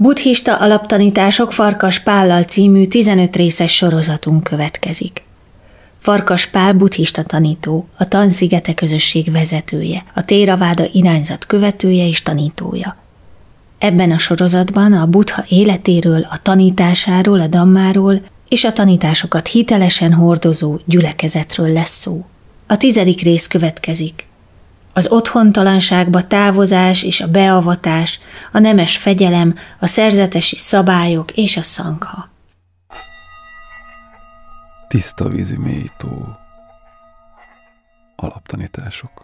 Buddhista alaptanítások Farkas Pállal című 15 részes sorozatunk következik. Farkas Pál buddhista tanító, a Tanszigete közösség vezetője, a Téraváda irányzat követője és tanítója. Ebben a sorozatban a buddha életéről, a tanításáról, a dammáról és a tanításokat hitelesen hordozó gyülekezetről lesz szó. A tizedik rész következik. Az otthontalanságba távozás és a beavatás, a nemes fegyelem, a szerzetesi szabályok és a szankha. Tiszta vízű mélyító. Alaptanítások.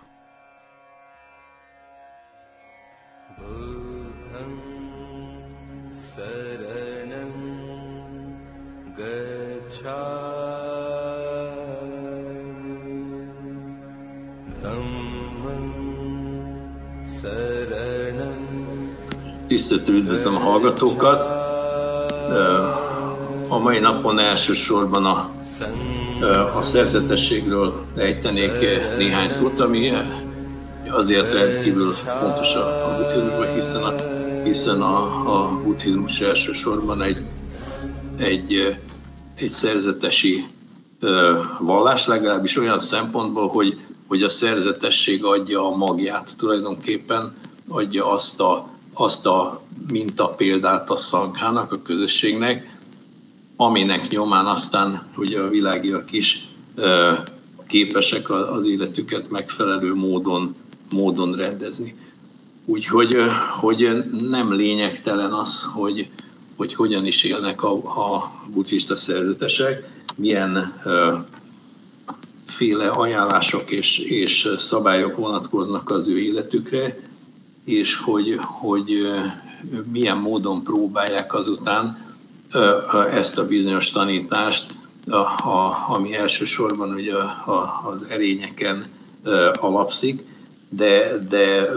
Tisztelettel üdvözlöm a hallgatókat. A mai napon elsősorban a, a szerzetességről ejtenék néhány szót, ami azért rendkívül fontos a, buddhizmusban, hiszen a, hiszen a, a buddhizmus elsősorban egy, egy, egy szerzetesi vallás, legalábbis olyan szempontból, hogy, hogy a szerzetesség adja a magját tulajdonképpen, adja azt a azt a mintapéldát a szankhának, a közösségnek, aminek nyomán aztán ugye a világiak is képesek az életüket megfelelő módon, módon rendezni. Úgyhogy hogy nem lényegtelen az, hogy, hogy hogyan is élnek a, a buddhista szerzetesek, milyen féle ajánlások és, és szabályok vonatkoznak az ő életükre, és hogy, hogy milyen módon próbálják azután ezt a bizonyos tanítást, ami elsősorban ugye az erényeken alapszik, de, de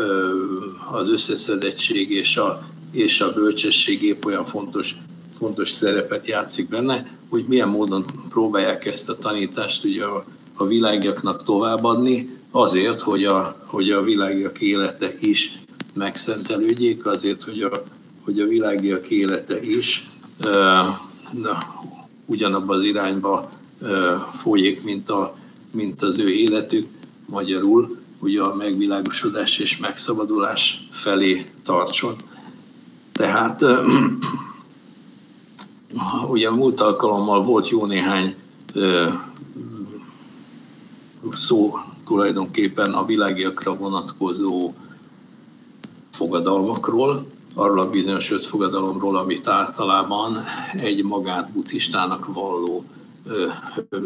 az összeszedettség és a, és a bölcsesség épp olyan fontos, fontos szerepet játszik benne, hogy milyen módon próbálják ezt a tanítást ugye a, a világiaknak továbbadni, azért, hogy a, hogy a világiak élete is megszentelődjék, azért, hogy a, hogy a világiak élete is na, ugyanabban az irányba folyik, mint, a, mint az ő életük, magyarul ugye a megvilágosodás és megszabadulás felé tartson. Tehát ugye a múlt alkalommal volt jó néhány szó tulajdonképpen a világiakra vonatkozó fogadalmakról, arról a bizonyos öt fogadalomról, amit általában egy magát buddhistának valló ö, ö,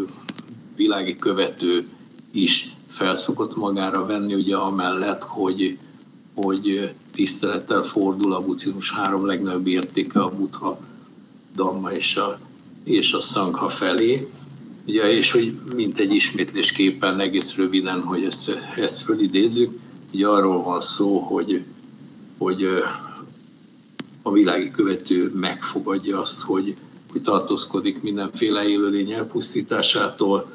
világi követő is felszokott magára venni, ugye amellett, hogy, hogy tisztelettel fordul a buddhizmus három legnagyobb értéke, a buddha, dhamma és a, és a sangha felé. Ugye, és hogy mint egy ismétlésképpen egész röviden, hogy ezt, ezt fölidézzük, ugye arról van szó, hogy hogy a világi követő megfogadja azt, hogy, hogy tartózkodik mindenféle élőlény elpusztításától,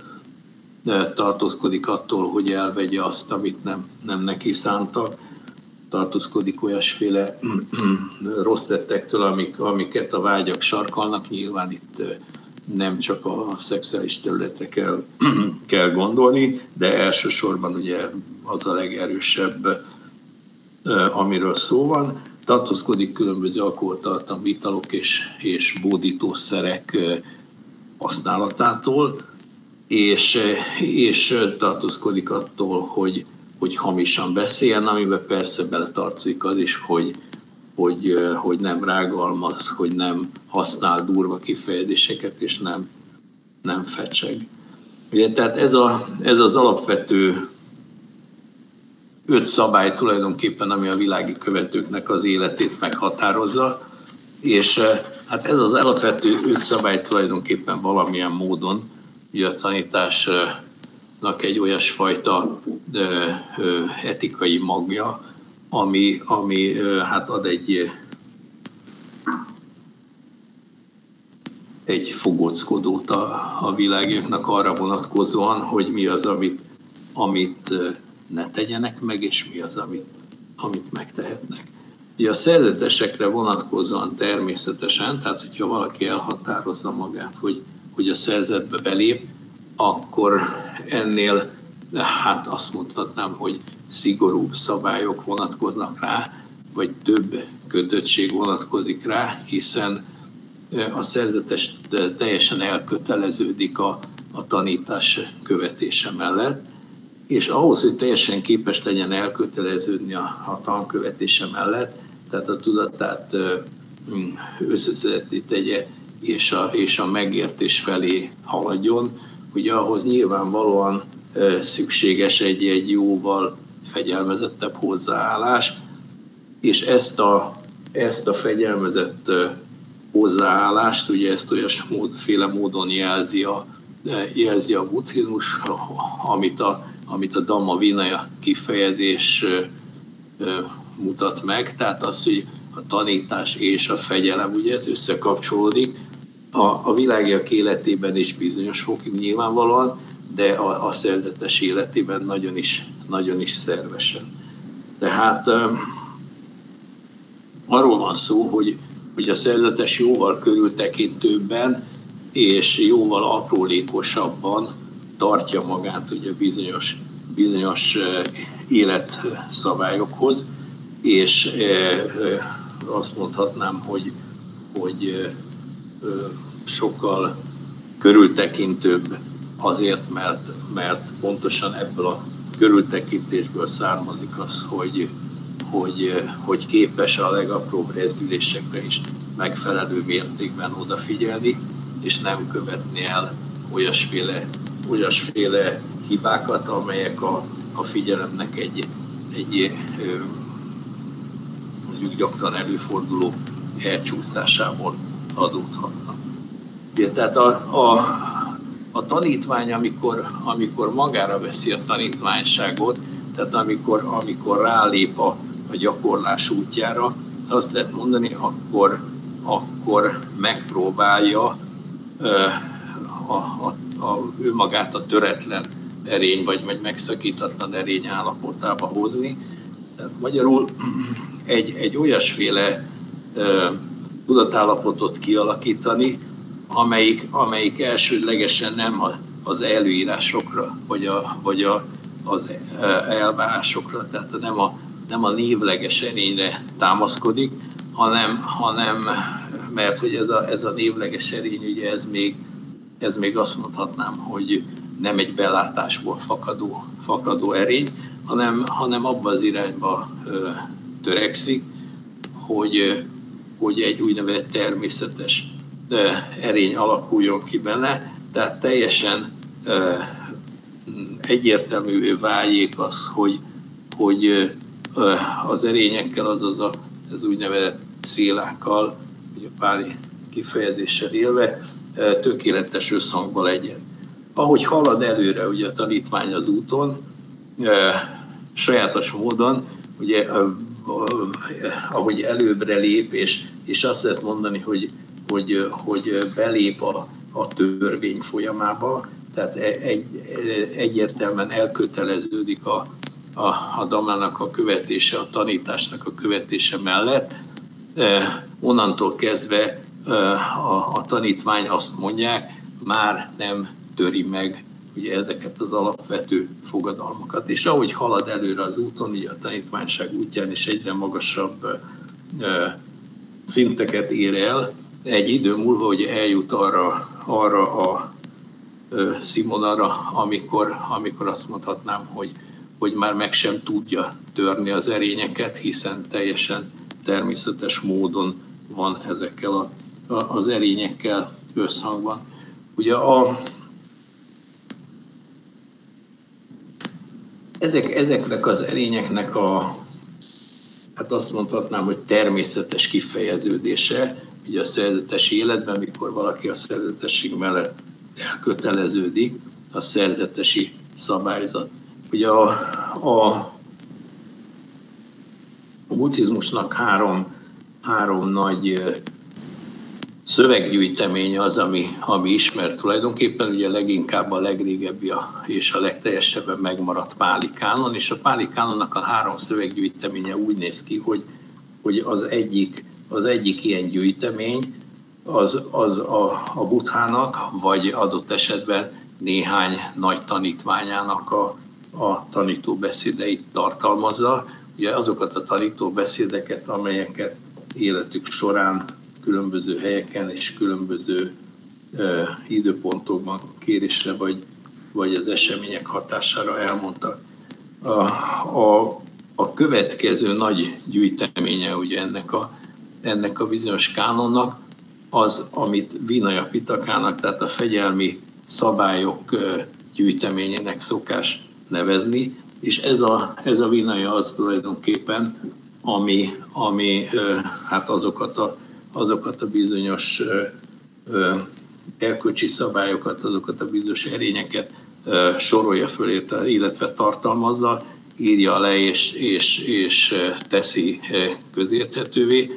tartózkodik attól, hogy elvegye azt, amit nem, nem neki szántak, tartózkodik olyasféle rossz tettektől, amik, amiket a vágyak sarkalnak. Nyilván itt nem csak a szexuális területre kell, kell gondolni, de elsősorban ugye az a legerősebb amiről szó van, tartózkodik különböző alkoholtartalmú italok és, és bódítószerek használatától, és, és tartózkodik attól, hogy, hogy hamisan beszéljen, amiben persze beletartozik az is, hogy, hogy, hogy nem rágalmaz, hogy nem használ durva kifejezéseket, és nem, nem fecseg. Ugye, tehát ez, a, ez az alapvető öt szabály tulajdonképpen, ami a világi követőknek az életét meghatározza, és eh, hát ez az alapvető öt szabály tulajdonképpen valamilyen módon ugye a tanításnak egy olyasfajta eh, etikai magja, ami, ami eh, hát ad egy egy fogockodót a, a világoknak arra vonatkozóan, hogy mi az, amit, amit ne tegyenek meg, és mi az, amit, amit megtehetnek. Ugye a szerzetesekre vonatkozóan természetesen, tehát hogyha valaki elhatározza magát, hogy, hogy a szerzetbe belép, akkor ennél hát azt mondhatnám, hogy szigorúbb szabályok vonatkoznak rá, vagy több kötöttség vonatkozik rá, hiszen a szerzetes teljesen elköteleződik a, a tanítás követése mellett, és ahhoz, hogy teljesen képes legyen elköteleződni a, a tankövetése mellett, tehát a tudatát összeszedeti tegye, és a, és a megértés felé haladjon, ugye ahhoz nyilvánvalóan szükséges egy, egy jóval fegyelmezettebb hozzáállás, és ezt a, ezt a fegyelmezett hozzáállást, ugye ezt olyasféle módon jelzi a, jelzi a buddhizmus, amit a, amit a Dhamma Vinaya kifejezés mutat meg, tehát az, hogy a tanítás és a fegyelem, ugye ez összekapcsolódik, a, a világiak életében is bizonyos fokig nyilvánvalóan, de a, a szerzetes életében nagyon is, nagyon is szervesen. Tehát arról van szó, hogy, hogy a szerzetes jóval körültekintőbben és jóval aprólékosabban tartja magát ugye bizonyos, bizonyos életszabályokhoz, és azt mondhatnám, hogy, hogy sokkal körültekintőbb azért, mert, mert pontosan ebből a körültekintésből származik az, hogy, hogy, hogy képes a legapróbb rezdülésekre is megfelelő mértékben odafigyelni, és nem követni el olyasféle, olyasféle hibákat, amelyek a, a figyelemnek egy, egy mondjuk gyakran előforduló elcsúszásából adódhatnak. Ugye, tehát a, a, a tanítvány, amikor, amikor magára veszi a tanítványságot, tehát amikor, amikor rálép a, a gyakorlás útjára, azt lehet mondani, akkor, akkor megpróbálja a, a, a, ő magát a töretlen erény, vagy, vagy megszakítatlan erény állapotába hozni. Tehát magyarul egy, egy olyasféle tudatállapotot kialakítani, amelyik, amelyik elsődlegesen nem az előírásokra, vagy, a, vagy a, az elvárásokra, tehát nem a, nem a névleges erényre támaszkodik, hanem, hanem mert hogy ez a, ez a névleges erény, ugye ez még, ez még azt mondhatnám, hogy nem egy belátásból fakadó, fakadó erény, hanem, hanem abba az irányba ö, törekszik, hogy, hogy egy úgynevezett természetes erény alakuljon ki benne, tehát teljesen egyértelművé váljék az, hogy, hogy az erényekkel, azaz a, az úgynevezett szélákkal, ugye a páli kifejezéssel élve, tökéletes összhangban legyen. Ahogy halad előre ugye a tanítvány az úton, sajátos módon, ugye ahogy előbbre lép, és, és azt lehet mondani, hogy, hogy, hogy belép a, a törvény folyamába, tehát e, egy, egyértelműen elköteleződik a, a, a damának a követése, a tanításnak a követése mellett. Onnantól kezdve a, a tanítvány azt mondják, már nem töri meg ugye ezeket az alapvető fogadalmakat. És ahogy halad előre az úton, így a tanítványság útján is egyre magasabb szinteket ér el, egy idő múlva hogy eljut arra, arra a színvonalra, amikor, amikor azt mondhatnám, hogy, hogy már meg sem tudja törni az erényeket, hiszen teljesen természetes módon van ezekkel a, az erényekkel összhangban. Ugye a, ezek, ezeknek az erényeknek a, hát azt mondhatnám, hogy természetes kifejeződése, ugye a szerzetes életben, mikor valaki a szerzetesség mellett elköteleződik, a szerzetesi szabályzat. Ugye a, a, a buddhizmusnak három, három nagy szöveggyűjtemény az, ami, ami ismert tulajdonképpen, ugye leginkább a legrégebbi és a legteljesebben megmaradt Páli és a Páli a három szöveggyűjteménye úgy néz ki, hogy, hogy az egyik, az egyik ilyen gyűjtemény az, az a, a buthának, vagy adott esetben néhány nagy tanítványának a, a tanítóbeszédeit tartalmazza. Ugye azokat a tanítóbeszédeket, amelyeket életük során különböző helyeken és különböző ö, időpontokban kérésre vagy, vagy az események hatására elmondtak. A, a, a következő nagy gyűjteménye ugye ennek a, ennek a bizonyos kánonnak, az, amit Vinaja Pitakának, tehát a fegyelmi szabályok gyűjteményének szokás nevezni, és ez a, ez a Vinaja az tulajdonképpen, ami, ami hát azokat a, azokat a bizonyos erkölcsi szabályokat, azokat a bizonyos erényeket sorolja föl, illetve tartalmazza, írja le és, és, és teszi közérthetővé,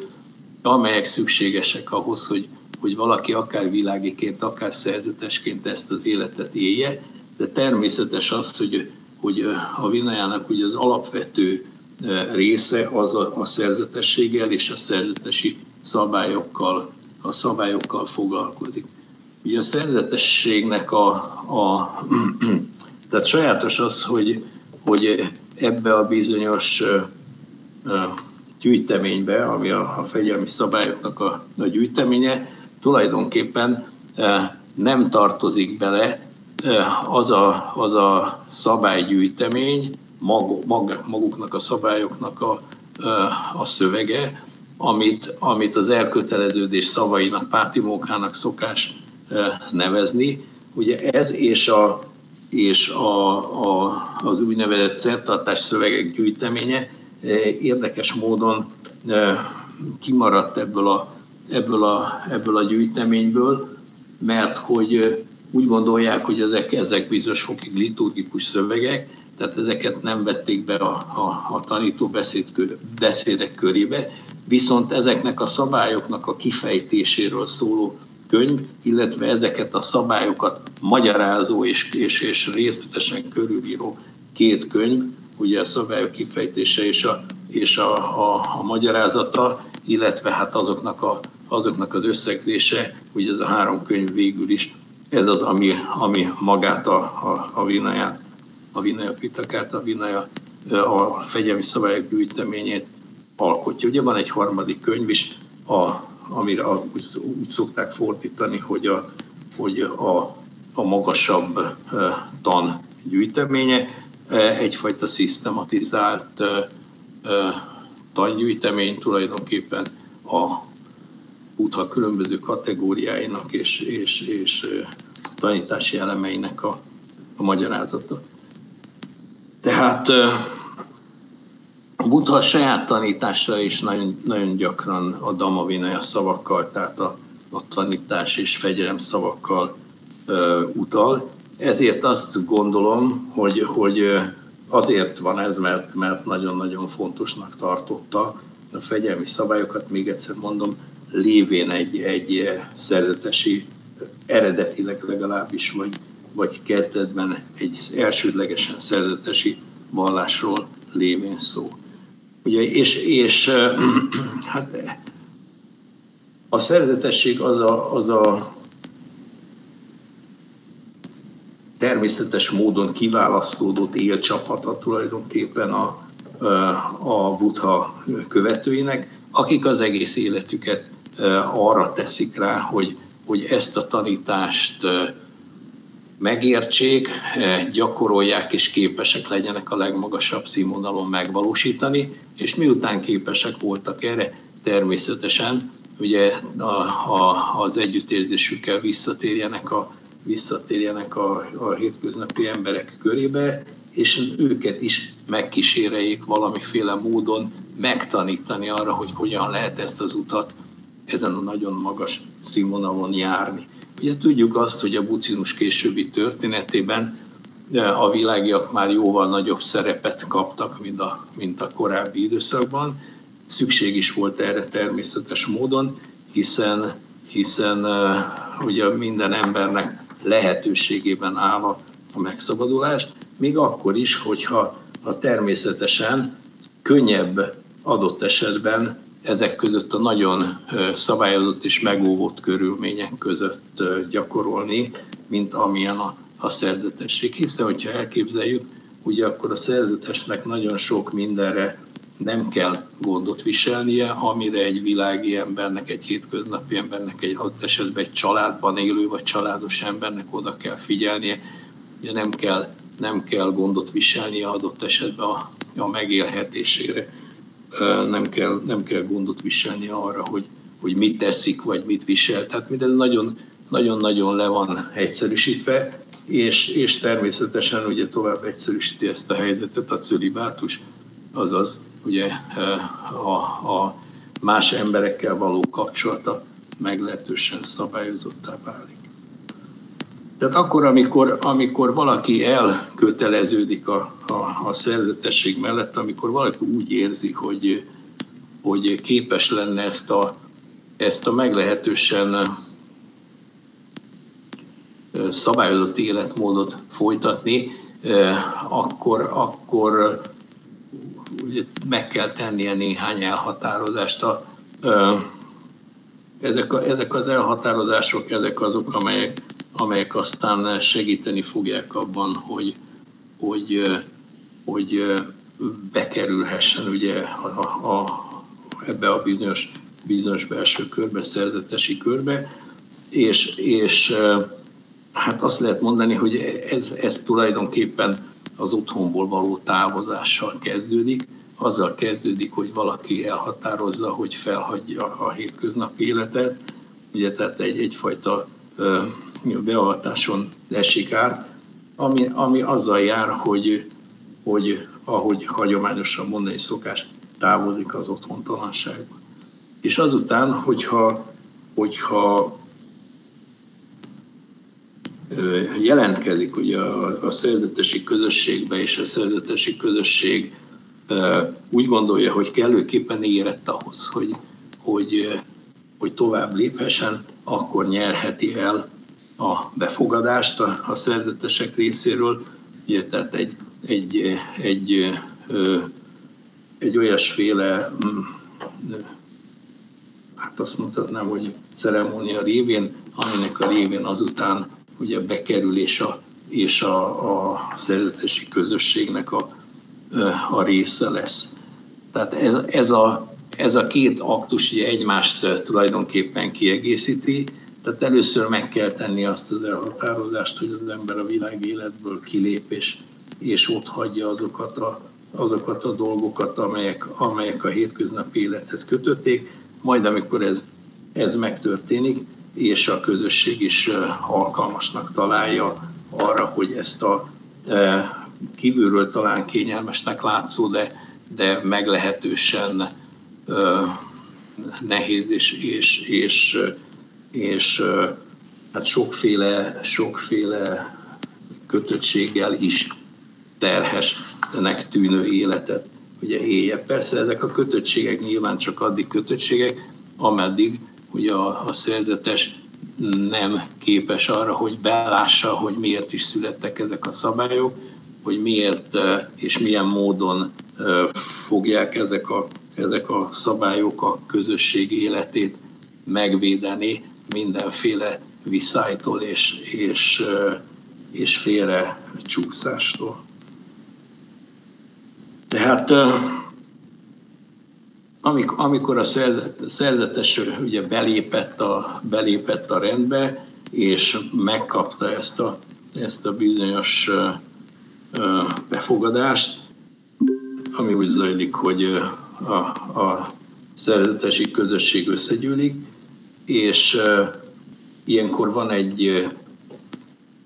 amelyek szükségesek ahhoz, hogy, hogy valaki akár világiként, akár szerzetesként ezt az életet élje, de természetes az, hogy, hogy a vinajának ugye az alapvető része az a, a szerzetességgel és a szerzetesi szabályokkal, a szabályokkal foglalkozik. Ugye a szerzetességnek a, a tehát sajátos az, hogy, hogy ebbe a bizonyos gyűjteménybe, ami a, a fegyelmi szabályoknak a, a gyűjteménye, tulajdonképpen nem tartozik bele az a, az a szabálygyűjtemény, mag, mag, maguknak a szabályoknak a, a szövege, amit, amit az elköteleződés szavainak, pártimókának szokás nevezni. Ugye ez és, a, és a, a, az úgynevezett szertartás szövegek gyűjteménye érdekes módon kimaradt ebből a, ebből a, ebből a gyűjteményből, mert hogy úgy gondolják, hogy ezek, ezek bizonyos fokig liturgikus szövegek, tehát ezeket nem vették be a, a, a tanító beszéd, beszédek körébe, viszont ezeknek a szabályoknak a kifejtéséről szóló könyv, illetve ezeket a szabályokat magyarázó és, és, és részletesen körülíró két könyv, ugye a szabályok kifejtése és a, és a, a, a magyarázata, illetve hát azoknak, a, azoknak az összegzése, ugye ez a három könyv végül is, ez az, ami, ami magát a, a, a vinaját, a vinaja pitakát, a vinaja a fegyelmi szabályok gyűjteményét alkotja. Ugye van egy harmadik könyv is, a, amire úgy, úgy szokták fordítani, hogy a, hogy a, a magasabb tan gyűjteménye, egyfajta szisztematizált tangyűjtemény tulajdonképpen a Buddha különböző kategóriáinak és, és, és tanítási elemeinek a, a magyarázata. Tehát a Buddha a saját tanításra is nagyon, nagyon gyakran a Dhamma Vinaya szavakkal, tehát a, a tanítás és fegyelem szavakkal ö, utal. Ezért azt gondolom, hogy, hogy azért van ez, mert, mert nagyon-nagyon fontosnak tartotta a fegyelmi szabályokat, még egyszer mondom, lévén egy, egy szerzetesi, eredetileg legalábbis, vagy, vagy kezdetben egy elsődlegesen szerzetesi vallásról lévén szó. Ugye, és, és hát a szerzetesség az a, az a természetes módon kiválasztódott élcsapata tulajdonképpen a, a buddha követőinek, akik az egész életüket arra teszik rá, hogy, hogy ezt a tanítást megértsék, gyakorolják és képesek legyenek a legmagasabb színvonalon megvalósítani, és miután képesek voltak erre, természetesen ugye a, a, az együttérzésükkel visszatérjenek a, visszatérjenek a, a hétköznapi emberek körébe, és őket is megkíséreljék valamiféle módon megtanítani arra, hogy hogyan lehet ezt az utat ezen a nagyon magas színvonalon járni. Ugye tudjuk azt, hogy a buddhizmus későbbi történetében a világiak már jóval nagyobb szerepet kaptak, mint a, mint a korábbi időszakban. Szükség is volt erre természetes módon, hiszen, hiszen ugye minden embernek lehetőségében áll a, a megszabadulás, még akkor is, hogyha a természetesen könnyebb adott esetben ezek között a nagyon szabályozott és megóvott körülmények között gyakorolni, mint amilyen a, a szerzetesség. Hiszen, hogyha elképzeljük, ugye akkor a szerzetesnek nagyon sok mindenre nem kell gondot viselnie, amire egy világi embernek, egy hétköznapi embernek, egy adott esetben egy családban élő vagy családos embernek oda kell figyelnie. Ugye nem kell, nem kell gondot viselnie adott esetben a, a megélhetésére. Nem kell, nem kell gondot viselni arra, hogy, hogy mit teszik, vagy mit visel. Tehát mindez nagyon, nagyon-nagyon le van egyszerűsítve, és, és természetesen ugye tovább egyszerűsíti ezt a helyzetet a cölibátus, azaz ugye a, a más emberekkel való kapcsolata meglehetősen szabályozottá válik. Tehát akkor, amikor, amikor valaki elköteleződik a, a, a szerzetesség mellett, amikor valaki úgy érzi, hogy, hogy képes lenne ezt a, ezt a meglehetősen szabályozott életmódot folytatni, akkor, akkor meg kell tennie néhány elhatározást. A, ezek, a, ezek az elhatározások, ezek azok, amelyek, amelyek aztán segíteni fogják abban, hogy, hogy, hogy bekerülhessen ugye a, a, ebbe a bizonyos, bizonyos belső körbe, szerzetesi körbe, és, és hát azt lehet mondani, hogy ez, ez tulajdonképpen az otthonból való távozással kezdődik. Azzal kezdődik, hogy valaki elhatározza, hogy felhagyja a hétköznapi életet, ugye tehát egy, egyfajta beavatáson esik át, ami, ami azzal jár, hogy, hogy ahogy hagyományosan mondani szokás, távozik az otthontalanságba. És azután, hogyha, hogyha jelentkezik ugye a, a szerzetesi közösségbe, és a szerzetesi közösség úgy gondolja, hogy kellőképpen érett ahhoz, hogy, hogy, hogy tovább léphessen, akkor nyerheti el a befogadást a, a szerzetesek részéről. Ugye, tehát egy, egy, egy, egy olyasféle, mm, hát azt mondhatnám, hogy ceremónia révén, aminek a révén azután ugye bekerülés a, és a, a szerzetesi közösségnek a, a része lesz. Tehát ez, ez, a, ez a két aktus ugye egymást tulajdonképpen kiegészíti, tehát először meg kell tenni azt az elhatározást, hogy az ember a világ életből kilép, és, és ott hagyja azokat a, azokat a dolgokat, amelyek, amelyek a hétköznapi élethez kötötték, majd amikor ez, ez megtörténik, és a közösség is alkalmasnak találja arra, hogy ezt a kívülről talán kényelmesnek látszó, de, de meglehetősen nehéz és, és, és, és hát sokféle, sokféle kötöttséggel is terhesnek tűnő életet ugye élje. Persze ezek a kötöttségek nyilván csak addig kötöttségek, ameddig hogy a, a szerzetes nem képes arra, hogy belássa, hogy miért is születtek ezek a szabályok, hogy miért és milyen módon fogják ezek a, ezek a szabályok a közösség életét megvédeni mindenféle viszálytól és, és, és félre csúszástól. Tehát amikor a szerzetes ugye belépett a, belépett a rendbe, és megkapta ezt a, ezt a bizonyos befogadást, ami úgy zajlik, hogy a, a szerzetesi közösség összegyűlik, és ilyenkor van egy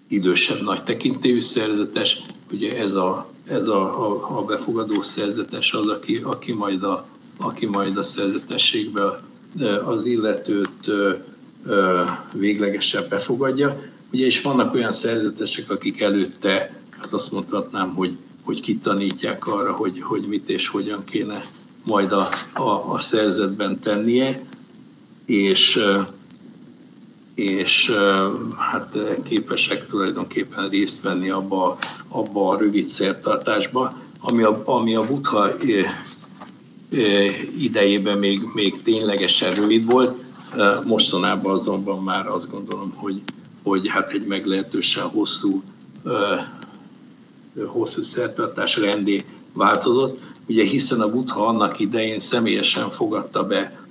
idősebb nagy tekintélyű szerzetes, ugye ez a, ez a, a, a befogadó szerzetes az, aki, aki majd a aki majd a szerzetességbe az illetőt véglegesen befogadja. Ugye és vannak olyan szerzetesek, akik előtte, hát azt mondhatnám, hogy, hogy kitanítják arra, hogy, hogy mit és hogyan kéne majd a, a, a szerzetben tennie, és, és hát képesek tulajdonképpen részt venni abba, abba a rövid szertartásba, ami a, ami a buddha idejében még, még ténylegesen rövid volt, mostanában azonban már azt gondolom, hogy, hogy hát egy meglehetősen hosszú, hosszú szertartás rendé változott. Ugye hiszen a Buddha annak idején személyesen fogadta be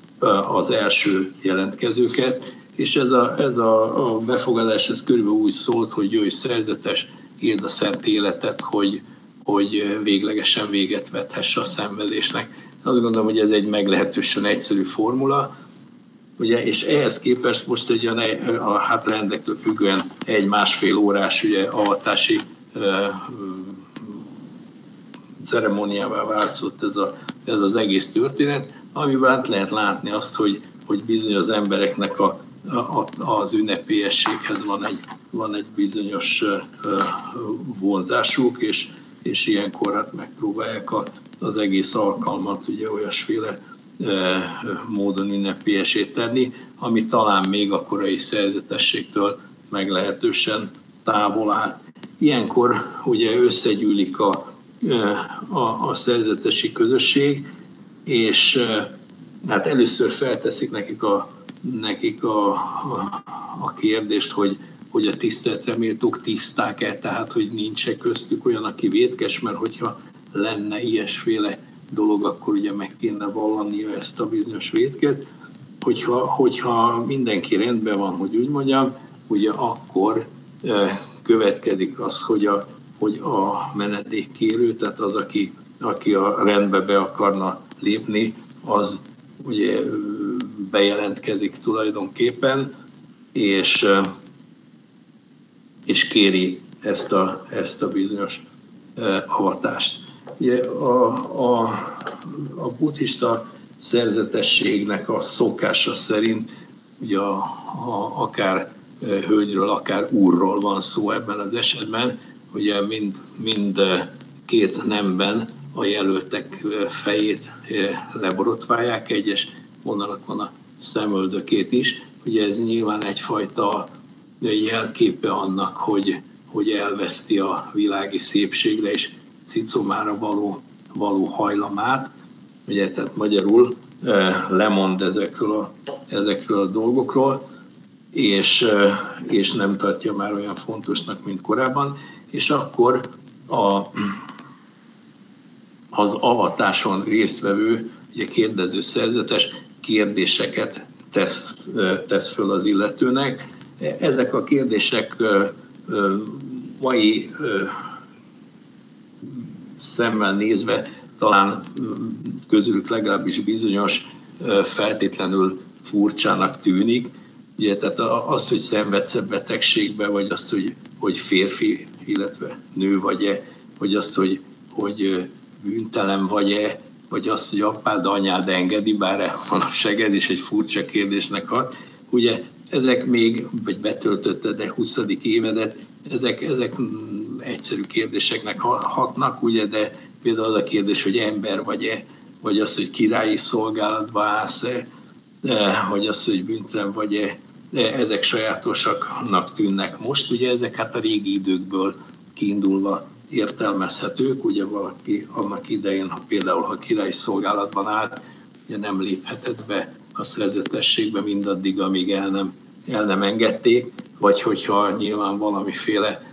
az első jelentkezőket, és ez a, ez a, befogadás ez körülbelül úgy szólt, hogy jöjj szerzetes, írd a szent életet, hogy, hogy véglegesen véget vethesse a szenvedésnek. Azt gondolom, hogy ez egy meglehetősen egyszerű formula, ugye, és ehhez képest most ugye a, a hát rendektől függően egy-másfél órás ugye, avatási ceremóniává változott ez, a, ez az egész történet, amiben át lehet látni azt, hogy, hogy bizony az embereknek a, a, az ünnepélyességhez van egy, van egy bizonyos vonzásuk, és, és ilyenkor hát megpróbálják a, az egész alkalmat ugye olyasféle módon ünnepélyesét tenni, ami talán még a korai szerzetességtől meglehetősen távol áll. Ilyenkor ugye összegyűlik a, a, a szerzetesi közösség, és hát először felteszik nekik a, nekik a, a, a kérdést, hogy, hogy a tiszteletre méltók tiszták-e, tehát hogy nincs-e köztük olyan, aki vétkes, mert hogyha lenne ilyesféle dolog, akkor ugye meg kéne vallania ezt a bizonyos vétket. Hogyha, hogyha mindenki rendben van, hogy úgy mondjam, ugye akkor következik az, hogy a, hogy a menedékkérő, tehát az, aki, aki a rendbe be akarna lépni, az ugye bejelentkezik tulajdonképpen, és, és kéri ezt a, ezt a bizonyos avatást. Ugye a, a, a buddhista szerzetességnek a szokása szerint ugye a, a, akár hölgyről, akár úrról van szó ebben az esetben, ugye mind, mind két nemben a jelöltek fejét leborotválják, egyes vonalakon a szemöldökét is. Ugye ez nyilván egyfajta jelképe annak, hogy, hogy elveszti a világi szépségre és cicomára való, való hajlamát. Ugye, tehát magyarul lemond ezekről a, ezekről a dolgokról, és, és nem tartja már olyan fontosnak, mint korábban, és akkor a, az avatáson résztvevő, ugye kérdező szerzetes kérdéseket tesz, tesz föl az illetőnek. Ezek a kérdések mai szemmel nézve talán közülük legalábbis bizonyos feltétlenül furcsának tűnik. Ugye, tehát az, hogy szenvedsz betegségbe, vagy azt, hogy, hogy férfi, illetve nő vagy-e, vagy azt, hogy, hogy bűntelen vagy-e, vagy azt, hogy apád, anyád engedi, bár seged is egy furcsa kérdésnek hat. Ugye ezek még, vagy betöltötted de 20. évedet, ezek, ezek mm, egyszerű kérdéseknek hatnak, ugye, de például az a kérdés, hogy ember vagy-e, vagy az, hogy királyi szolgálatba állsz-e, vagy az, hogy büntlen vagy-e, de ezek sajátosaknak tűnnek most. Ugye ezek hát a régi időkből kiindulva értelmezhetők, ugye valaki annak idején, például ha királyi szolgálatban állt, ugye nem léphetett be a szerzetességbe mindaddig, amíg el nem, el nem engedték, vagy hogyha nyilván valamiféle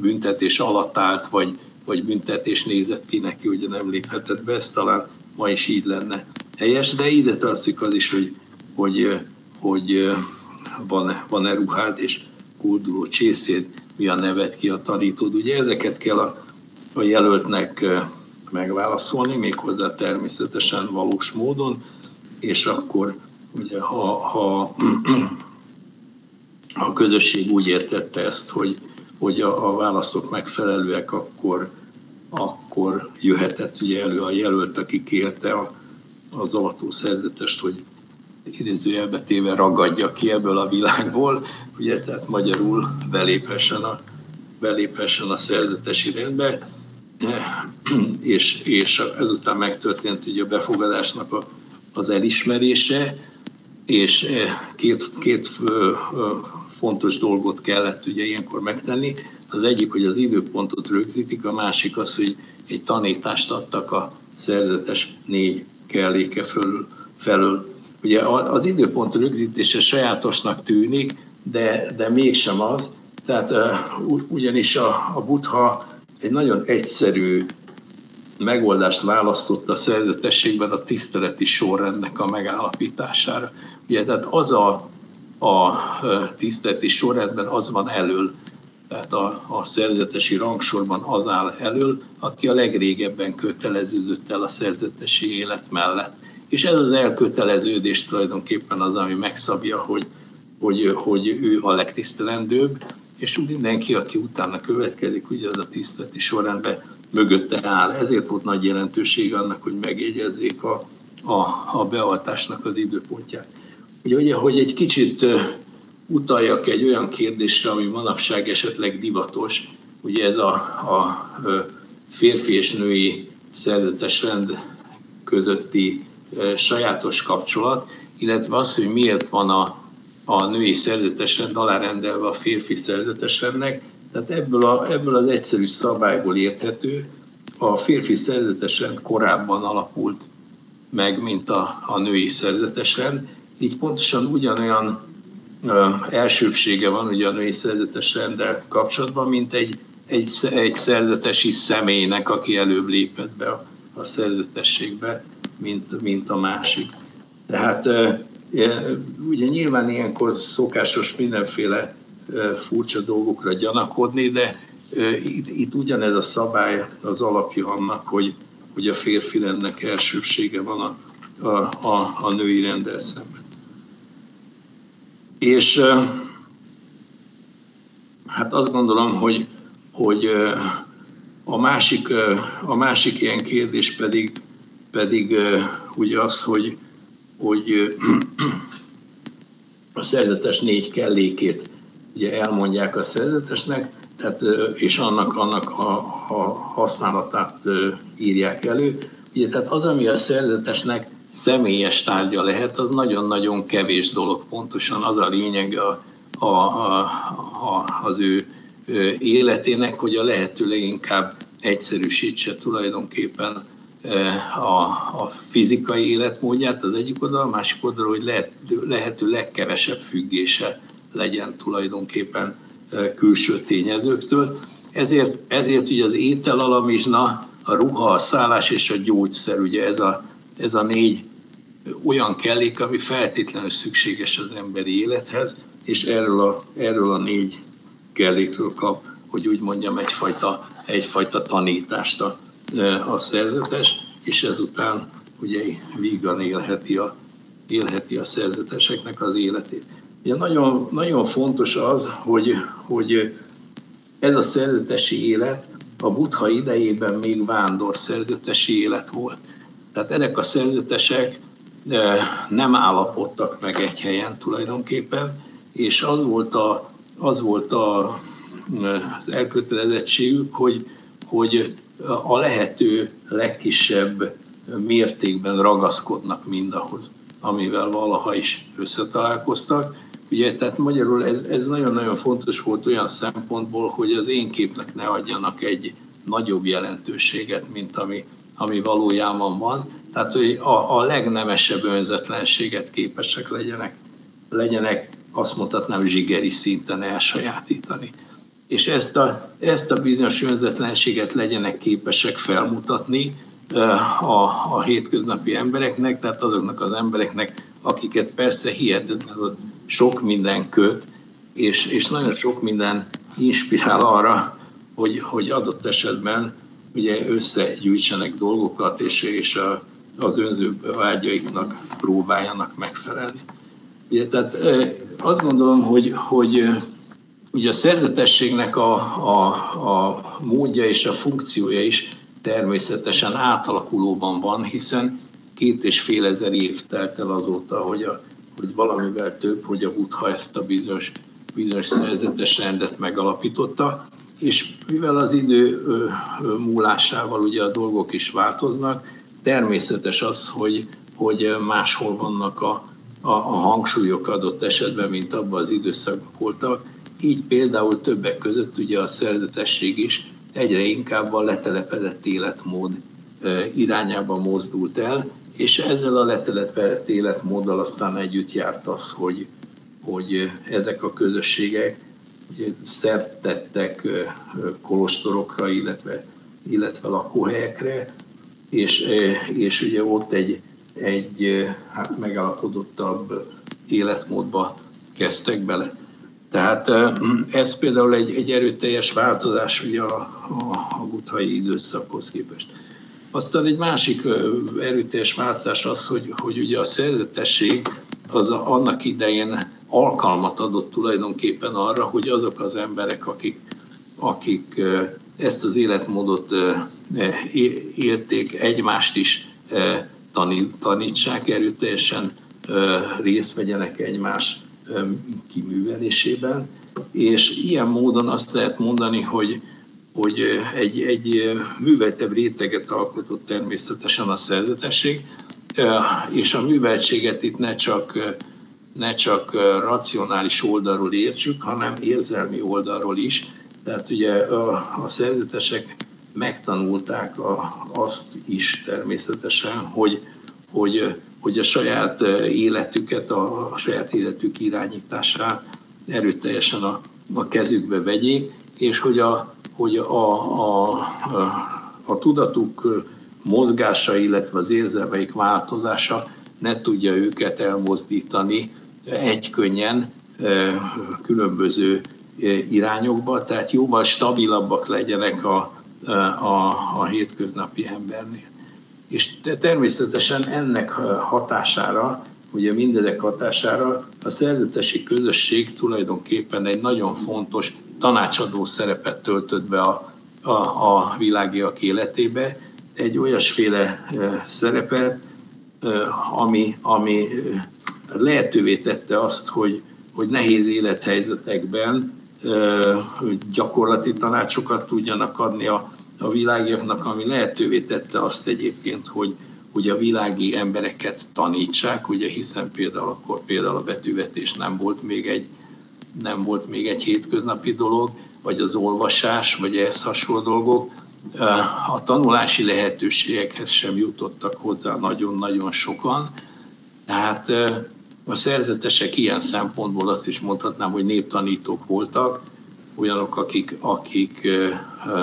büntetés alatt állt, vagy, vagy büntetés nézett ki neki, ugye nem léphetett be, ez talán ma is így lenne helyes, de ide tartozik az is, hogy, hogy, hogy van-e, van-e ruhád és kulduló csészéd, mi a nevet ki a tanítód. Ugye ezeket kell a, a jelöltnek megválaszolni, méghozzá természetesen valós módon, és akkor ugye, ha, ha a közösség úgy értette ezt, hogy, hogy a, a válaszok megfelelőek, akkor, akkor jöhetett ugye elő a jelölt, aki kérte a, az szerzetest, hogy idézőjelbe téve ragadja ki ebből a világból, ugye, tehát magyarul beléphessen a, beléphessen a szerzetesi rendbe, és, és ezután megtörtént ugye a befogadásnak a, az elismerése, és két, két fontos dolgot kellett ugye ilyenkor megtenni. Az egyik, hogy az időpontot rögzítik, a másik az, hogy egy tanítást adtak a szerzetes négy kelléke felől. felől. Ugye az időpont rögzítése sajátosnak tűnik, de, de mégsem az. Tehát ugyanis a, a Buddha egy nagyon egyszerű megoldást választott a szerzetességben a tiszteleti sorrendnek a megállapítására. Ugye, tehát az a, a tiszteleti sorrendben az van elől, tehát a, a szerzetesi rangsorban az áll elől, aki a legrégebben köteleződött el a szerzetesi élet mellett. És ez az elköteleződés tulajdonképpen az, ami megszabja, hogy, hogy, hogy ő a legtisztelendőbb, és úgy mindenki, aki utána következik, ugye az a tiszteleti sorrendben mögötte áll. Ezért volt nagy jelentőség annak, hogy megjegyezzék a, a, a beavatásnak az időpontját. Ugye, ugye, hogy egy kicsit utaljak egy olyan kérdésre, ami manapság esetleg divatos, ugye ez a, a férfi és női szerzetes rend közötti sajátos kapcsolat, illetve az, hogy miért van a, a női szerzetes rend alárendelve a férfi szerzetes rendnek, tehát ebből, a, ebből az egyszerű szabályból érthető, a férfi szerzetes rend korábban alapult meg, mint a, a női szerzetes rend, így pontosan ugyanolyan ö, elsőbsége van ugye a női szerzetes rendel kapcsolatban, mint egy, egy, egy szerzetesi személynek, aki előbb lépett be a, a szerzetességbe, mint, mint a másik. Tehát ugye nyilván ilyenkor szokásos mindenféle furcsa dolgokra gyanakodni, de itt, itt ugyanez a szabály az alapja annak, hogy, hogy a férfi rendnek elsőbsége van a, a, a, a női rendel szemben. És hát azt gondolom, hogy, hogy a másik, a másik ilyen kérdés pedig, pedig ugye az, hogy, hogy a szerzetes négy kellékét ugye elmondják a szerzetesnek, tehát, és annak, annak a, a használatát írják elő. Ugye, tehát az, ami a szerzetesnek személyes tárgya lehet, az nagyon-nagyon kevés dolog. Pontosan az a lényeg a, a, a, a, az ő életének, hogy a lehető leginkább egyszerűsítse tulajdonképpen a, a fizikai életmódját az egyik oldal, a másik oldal, hogy lehet, lehető legkevesebb függése legyen tulajdonképpen külső tényezőktől. Ezért, ezért ugye az étel, alamizsna, a ruha, a szállás és a gyógyszer, ugye ez a, ez a négy olyan kellék, ami feltétlenül szükséges az emberi élethez, és erről a, erről a négy kellékről kap, hogy úgy mondjam, egyfajta, egyfajta tanítást a, a szerzetes, és ezután ugye vígan élheti a, élheti a szerzeteseknek az életét. Ugye nagyon, nagyon fontos az, hogy, hogy ez a szerzetesi élet a buddha idejében még vándor szerzetesi élet volt. Tehát ezek a szerzetesek nem állapodtak meg egy helyen tulajdonképpen, és az volt, a, az volt a, az elkötelezettségük, hogy, hogy a lehető legkisebb mértékben ragaszkodnak mindahhoz, amivel valaha is összetalálkoztak, Ugye, tehát magyarul ez, ez nagyon-nagyon fontos volt olyan szempontból, hogy az én képnek ne adjanak egy nagyobb jelentőséget, mint ami, ami valójában van. Tehát, hogy a, a legnemesebb önzetlenséget képesek legyenek, legyenek, azt mondhatnám, zsigeri szinten elsajátítani. És ezt a, ezt a bizonyos önzetlenséget legyenek képesek felmutatni a, a hétköznapi embereknek, tehát azoknak az embereknek, akiket persze hihetetlenül sok minden köt, és, és nagyon sok minden inspirál arra, hogy, hogy adott esetben ugye összegyűjtsenek dolgokat, és, és a, az önző vágyaiknak próbáljanak megfelelni. Ugye, tehát azt gondolom, hogy, hogy ugye a szerzetességnek a, a, a módja és a funkciója is természetesen átalakulóban van, hiszen két és fél ezer év telt el azóta, hogy a hogy valamivel több, hogy a Buddha ezt a bizonyos, bizonyos szerzetes rendet megalapította, és mivel az idő múlásával ugye a dolgok is változnak, természetes az, hogy, hogy máshol vannak a, a, a hangsúlyok adott esetben, mint abban az időszakban voltak. Így például többek között ugye a szerzetesség is egyre inkább a letelepedett életmód irányába mozdult el, és ezzel a letelepedett életmóddal aztán együtt járt az, hogy, hogy ezek a közösségek ugye, szert tettek kolostorokra, illetve, illetve lakóhelyekre, és, és ugye ott egy, egy hát megalapodottabb életmódba kezdtek bele. Tehát ez például egy, egy erőteljes változás ugye a, a, a buthai időszakhoz képest. Aztán egy másik erőteljes változás az, hogy, hogy ugye a szerzetesség az a, annak idején alkalmat adott tulajdonképpen arra, hogy azok az emberek, akik, akik ezt az életmódot élték, egymást is tanítsák erőteljesen, részt vegyenek egymás kiművelésében, és ilyen módon azt lehet mondani, hogy, hogy egy, egy műveltebb réteget alkotott természetesen a szerzetesség, és a műveltséget itt ne csak, ne csak racionális oldalról értsük, hanem érzelmi oldalról is. Tehát ugye a, a szerzetesek megtanulták a, azt is természetesen, hogy, hogy hogy a saját életüket, a, a saját életük irányítását erőteljesen a, a kezükbe vegyék, és hogy a, hogy a, a, a, a tudatuk mozgása, illetve az érzelmeik változása ne tudja őket elmozdítani egykönnyen különböző irányokba, tehát jóval stabilabbak legyenek a, a, a hétköznapi embernél. És természetesen ennek hatására, ugye mindezek hatására a szerzetesi közösség tulajdonképpen egy nagyon fontos tanácsadó szerepet töltött be a, a, a világiak életébe, egy olyasféle szerepet, ami, ami lehetővé tette azt, hogy, hogy nehéz élethelyzetekben gyakorlati tanácsokat tudjanak adni a, a világiaknak, ami lehetővé tette azt egyébként, hogy, hogy a világi embereket tanítsák, ugye hiszen például akkor például a betűvetés nem volt még egy, nem volt még egy hétköznapi dolog, vagy az olvasás, vagy ehhez hasonló dolgok. A tanulási lehetőségekhez sem jutottak hozzá nagyon-nagyon sokan. Tehát a szerzetesek ilyen szempontból azt is mondhatnám, hogy néptanítók voltak, olyanok, akik, akik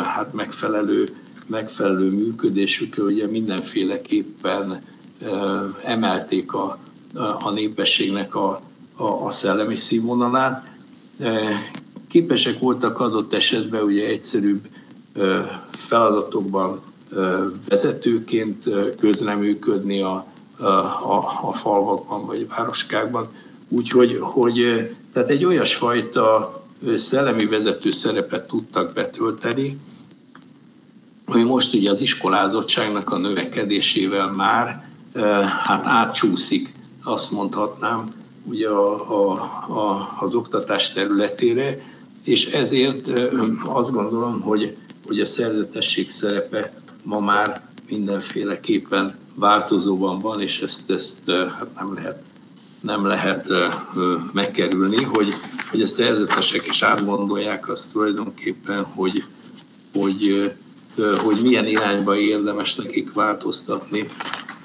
hát megfelelő, megfelelő működésükkel ugye mindenféleképpen emelték a, a népességnek a, a, a szellemi színvonalát. Képesek voltak adott esetben ugye egyszerűbb feladatokban vezetőként közreműködni a, a, a falvakban vagy városkákban. Úgyhogy hogy, tehát egy olyasfajta szellemi vezető szerepet tudtak betölteni, ami most ugye az iskolázottságnak a növekedésével már hát átcsúszik, azt mondhatnám, ugye a, a, a, az oktatás területére, és ezért azt gondolom, hogy, hogy a szerzetesség szerepe ma már mindenféleképpen változóban van, és ezt, ezt hát nem lehet nem lehet megkerülni, hogy, hogy a szerzetesek is átgondolják azt tulajdonképpen, hogy, hogy, hogy milyen irányba érdemes nekik változtatni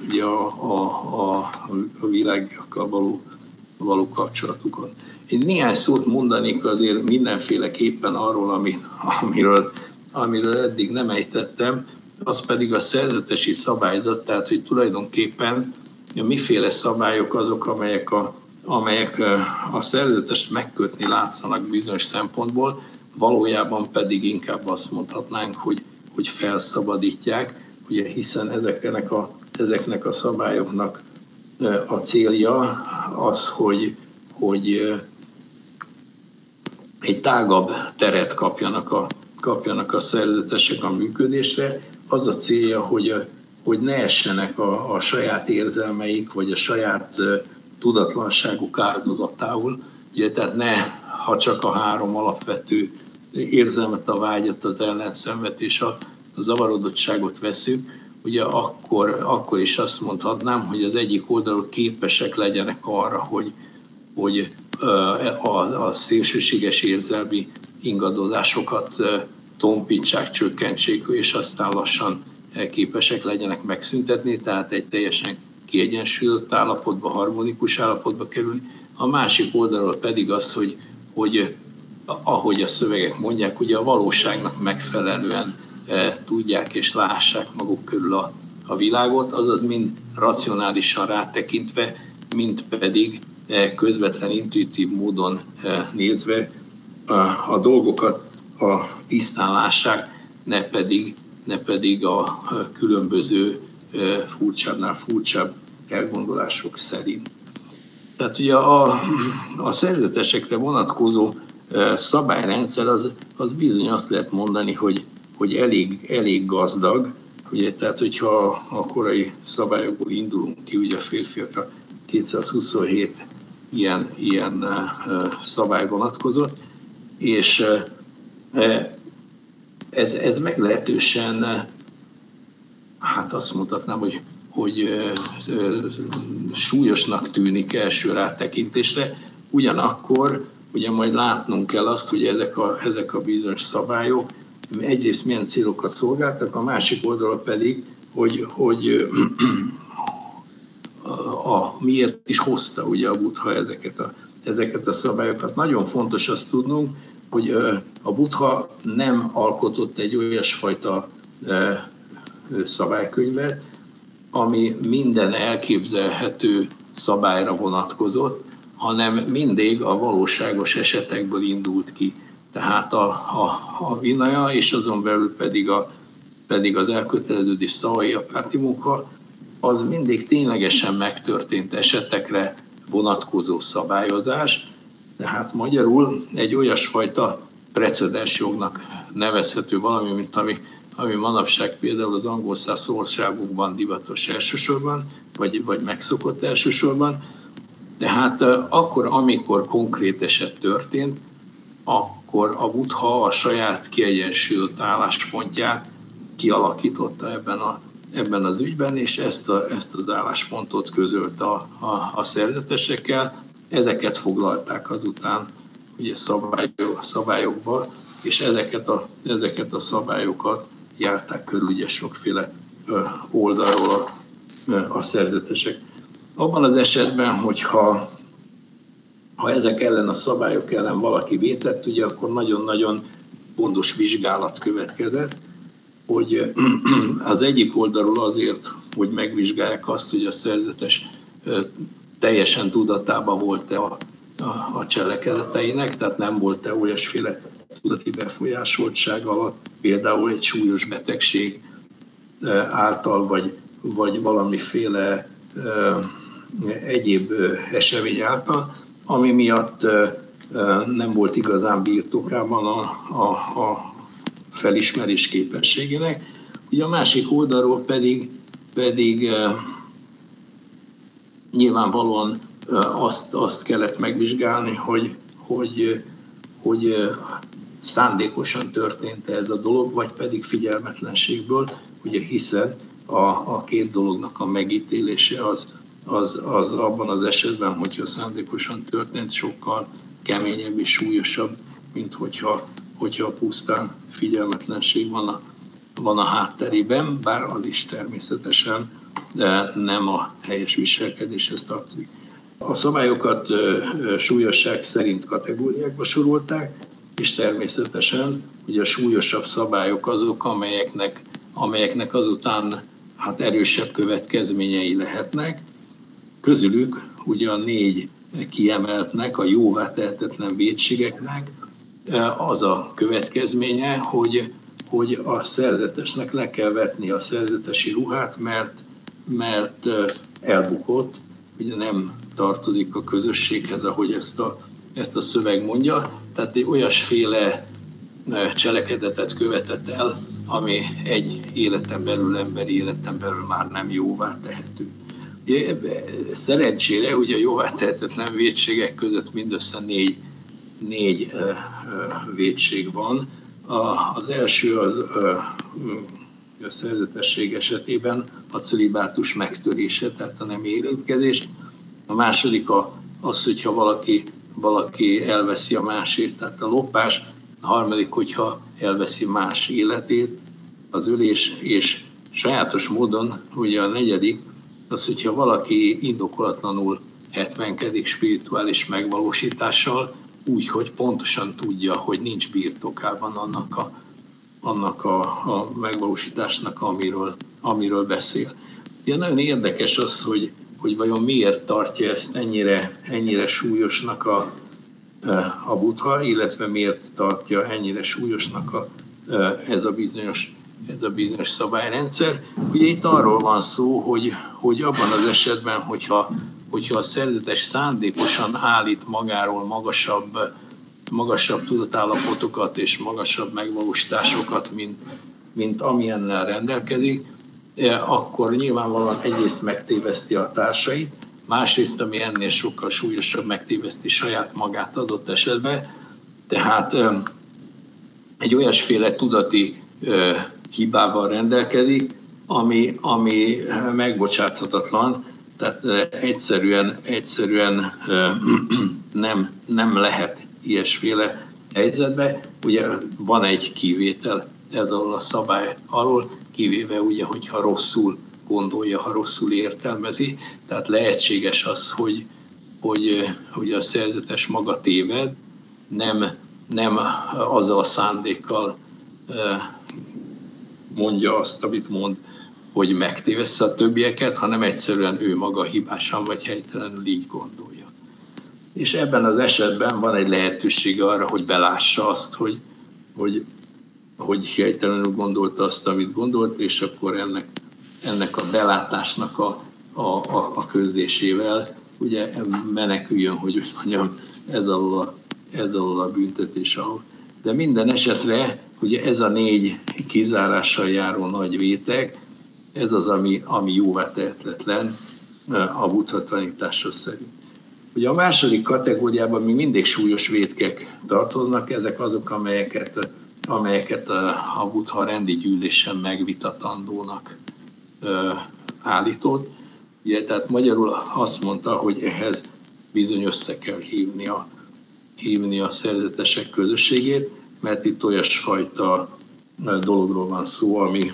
ugye a, a, a, a világiakkal való, való kapcsolatukon. Én néhány szót mondanék azért mindenféleképpen arról, ami, amiről, amiről eddig nem ejtettem, az pedig a szerzetesi szabályzat, tehát hogy tulajdonképpen miféle szabályok azok, amelyek a, amelyek a szerződést megkötni látszanak bizonyos szempontból, valójában pedig inkább azt mondhatnánk, hogy, hogy felszabadítják, ugye, hiszen ezeknek a, ezeknek a szabályoknak a célja az, hogy, hogy egy tágabb teret kapjanak a, kapjanak a szerzetesek a működésre. Az a célja, hogy hogy ne essenek a, a saját érzelmeik, vagy a saját tudatlanságuk áldozatául. Ugye, tehát ne, ha csak a három alapvető érzelmet, a vágyat, az ellenszenvet és a, a zavarodottságot veszük, ugye akkor, akkor is azt mondhatnám, hogy az egyik oldalról képesek legyenek arra, hogy, hogy a, a szélsőséges érzelmi ingadozásokat tompítsák, csökkentsék, és aztán lassan képesek legyenek megszüntetni, tehát egy teljesen kiegyensúlyozott állapotba, harmonikus állapotba kerülni. A másik oldalról pedig az, hogy, hogy ahogy a szövegek mondják, ugye a valóságnak megfelelően e, tudják és lássák maguk körül a, a világot, azaz mind racionálisan rátekintve, mind pedig e, közvetlen, intuitív módon nézve a, a dolgokat a tisztán lássák, ne pedig, ne pedig a különböző furcsábbnál furcsább elgondolások szerint. Tehát ugye a, a szerzetesekre vonatkozó szabályrendszer az, az bizony azt lehet mondani, hogy, hogy elég, elég gazdag, ugye, tehát hogyha a korai szabályokból indulunk ki, ugye a férfiakra 227 ilyen, ilyen szabály vonatkozott, és ez, ez meglehetősen, hát azt mondhatnám, hogy, hogy súlyosnak tűnik első rátekintésre, ugyanakkor ugye majd látnunk kell azt, hogy ezek a, ezek a bizonyos szabályok egyrészt milyen célokat szolgáltak, a másik oldalon pedig, hogy, hogy a, a, miért is hozta ugye a Buddha ezeket a, ezeket a szabályokat. Nagyon fontos azt tudnunk, hogy a Buddha nem alkotott egy olyasfajta szabálykönyvet, ami minden elképzelhető szabályra vonatkozott, hanem mindig a valóságos esetekből indult ki. Tehát a, a, a vinaja, és azon belül pedig, a, pedig az elköteleződés szavai, a pátimunka, az mindig ténylegesen megtörtént esetekre vonatkozó szabályozás, tehát magyarul egy olyasfajta precedens jognak nevezhető valami, mint ami, ami manapság például az angol száz országokban divatos elsősorban, vagy, vagy megszokott elsősorban, tehát akkor, amikor konkrét eset történt, akkor a Buddha a saját kiegyensúlyozott álláspontját kialakította ebben, a, ebben az ügyben, és ezt, a, ezt az álláspontot közölt a, a, a szerzetesekkel. Ezeket foglalták azután ugye szabályok, szabályokba, és ezeket a, ezeket a szabályokat járták körül ugye sokféle oldalról a, a szerzetesek. Abban az esetben, hogyha ha ezek ellen a szabályok ellen valaki vétett, ugye akkor nagyon-nagyon gondos vizsgálat következett, hogy az egyik oldalról azért, hogy megvizsgálják azt, hogy a szerzetes teljesen tudatában volt-e a, a, a cselekedeteinek, tehát nem volt-e olyasféle tudati befolyásoltság alatt, például egy súlyos betegség által, vagy, vagy valamiféle egyéb esemény által, ami miatt nem volt igazán birtokában a, a, a felismerés képességének. Ugye a másik oldalról pedig, pedig nyilvánvalóan azt, azt kellett megvizsgálni, hogy, hogy, hogy szándékosan történt ez a dolog, vagy pedig figyelmetlenségből, ugye hiszen a, a két dolognak a megítélése az, az, az abban az esetben, hogyha szándékosan történt, sokkal keményebb és súlyosabb, mint hogyha, hogyha pusztán figyelmetlenség van a, van a hátterében, bár az is természetesen de nem a helyes viselkedéshez tartozik. A szabályokat súlyosság szerint kategóriákba sorolták, és természetesen ugye a súlyosabb szabályok azok, amelyeknek, amelyeknek azután hát erősebb következményei lehetnek, Közülük ugye a négy kiemeltnek, a jóvá tehetetlen védségeknek az a következménye, hogy, hogy a szerzetesnek le kell vetni a szerzetesi ruhát, mert, mert elbukott, ugye nem tartozik a közösséghez, ahogy ezt a, ezt a szöveg mondja. Tehát olyasféle cselekedetet követett el, ami egy életen belül, emberi életen belül már nem jóvá tehető. Szerencsére ugye a jóvá tehetetlen védségek között mindössze négy, négy védség van. Az első az a szerzetesség esetében a celibátus megtörése, tehát a nem érintkezés. A második a, az, hogyha valaki, valaki elveszi a másét, tehát a lopás. A harmadik, hogyha elveszi más életét, az ölés, és sajátos módon, ugye a negyedik, az, hogyha valaki indokolatlanul hetvenkedik spirituális megvalósítással, úgy, hogy pontosan tudja, hogy nincs birtokában annak a, annak a, a megvalósításnak, amiről, amiről beszél. Ugye nagyon érdekes az, hogy, hogy vajon miért tartja ezt ennyire, ennyire súlyosnak a, a butha, illetve miért tartja ennyire súlyosnak a, ez a bizonyos ez a bizonyos szabályrendszer. Ugye itt arról van szó, hogy, hogy abban az esetben, hogyha, hogyha a szerzetes szándékosan állít magáról magasabb, magasabb tudatállapotokat és magasabb megvalósításokat, mint, mint amilyennel rendelkezik, eh, akkor nyilvánvalóan egyrészt megtéveszti a társait, másrészt, ami ennél sokkal súlyosabb, megtéveszti saját magát adott esetben. Tehát eh, egy olyasféle tudati eh, hibával rendelkezik, ami, ami megbocsáthatatlan, tehát egyszerűen, egyszerűen nem, nem lehet ilyesféle helyzetbe. Ugye van egy kivétel ez alól a szabály alól, kivéve ugye, hogyha rosszul gondolja, ha rosszul értelmezi, tehát lehetséges az, hogy, hogy, hogy a szerzetes maga téved, nem, nem azzal a szándékkal mondja azt, amit mond, hogy megtévessze a többieket, hanem egyszerűen ő maga hibásan vagy helytelenül így gondolja. És ebben az esetben van egy lehetőség arra, hogy belássa azt, hogy, hogy, hogy helytelenül gondolta azt, amit gondolt, és akkor ennek, ennek a belátásnak a, a, a, a közlésével ugye meneküljön, hogy úgy mondjam, ez alól a, ez alól a büntetés alól. De minden esetre ugye ez a négy kizárással járó nagy vétek, ez az, ami, ami jóvá tehetetlen a buddha tanítása szerint. Ugye a második kategóriában mi mindig súlyos vétkek tartoznak, ezek azok, amelyeket, amelyeket a, a buddha rendi gyűlésen megvitatandónak ö, állított. Ugye, tehát magyarul azt mondta, hogy ehhez bizony össze kell hívni a, hívni a szerzetesek közösségét, mert itt olyasfajta dologról van szó, ami,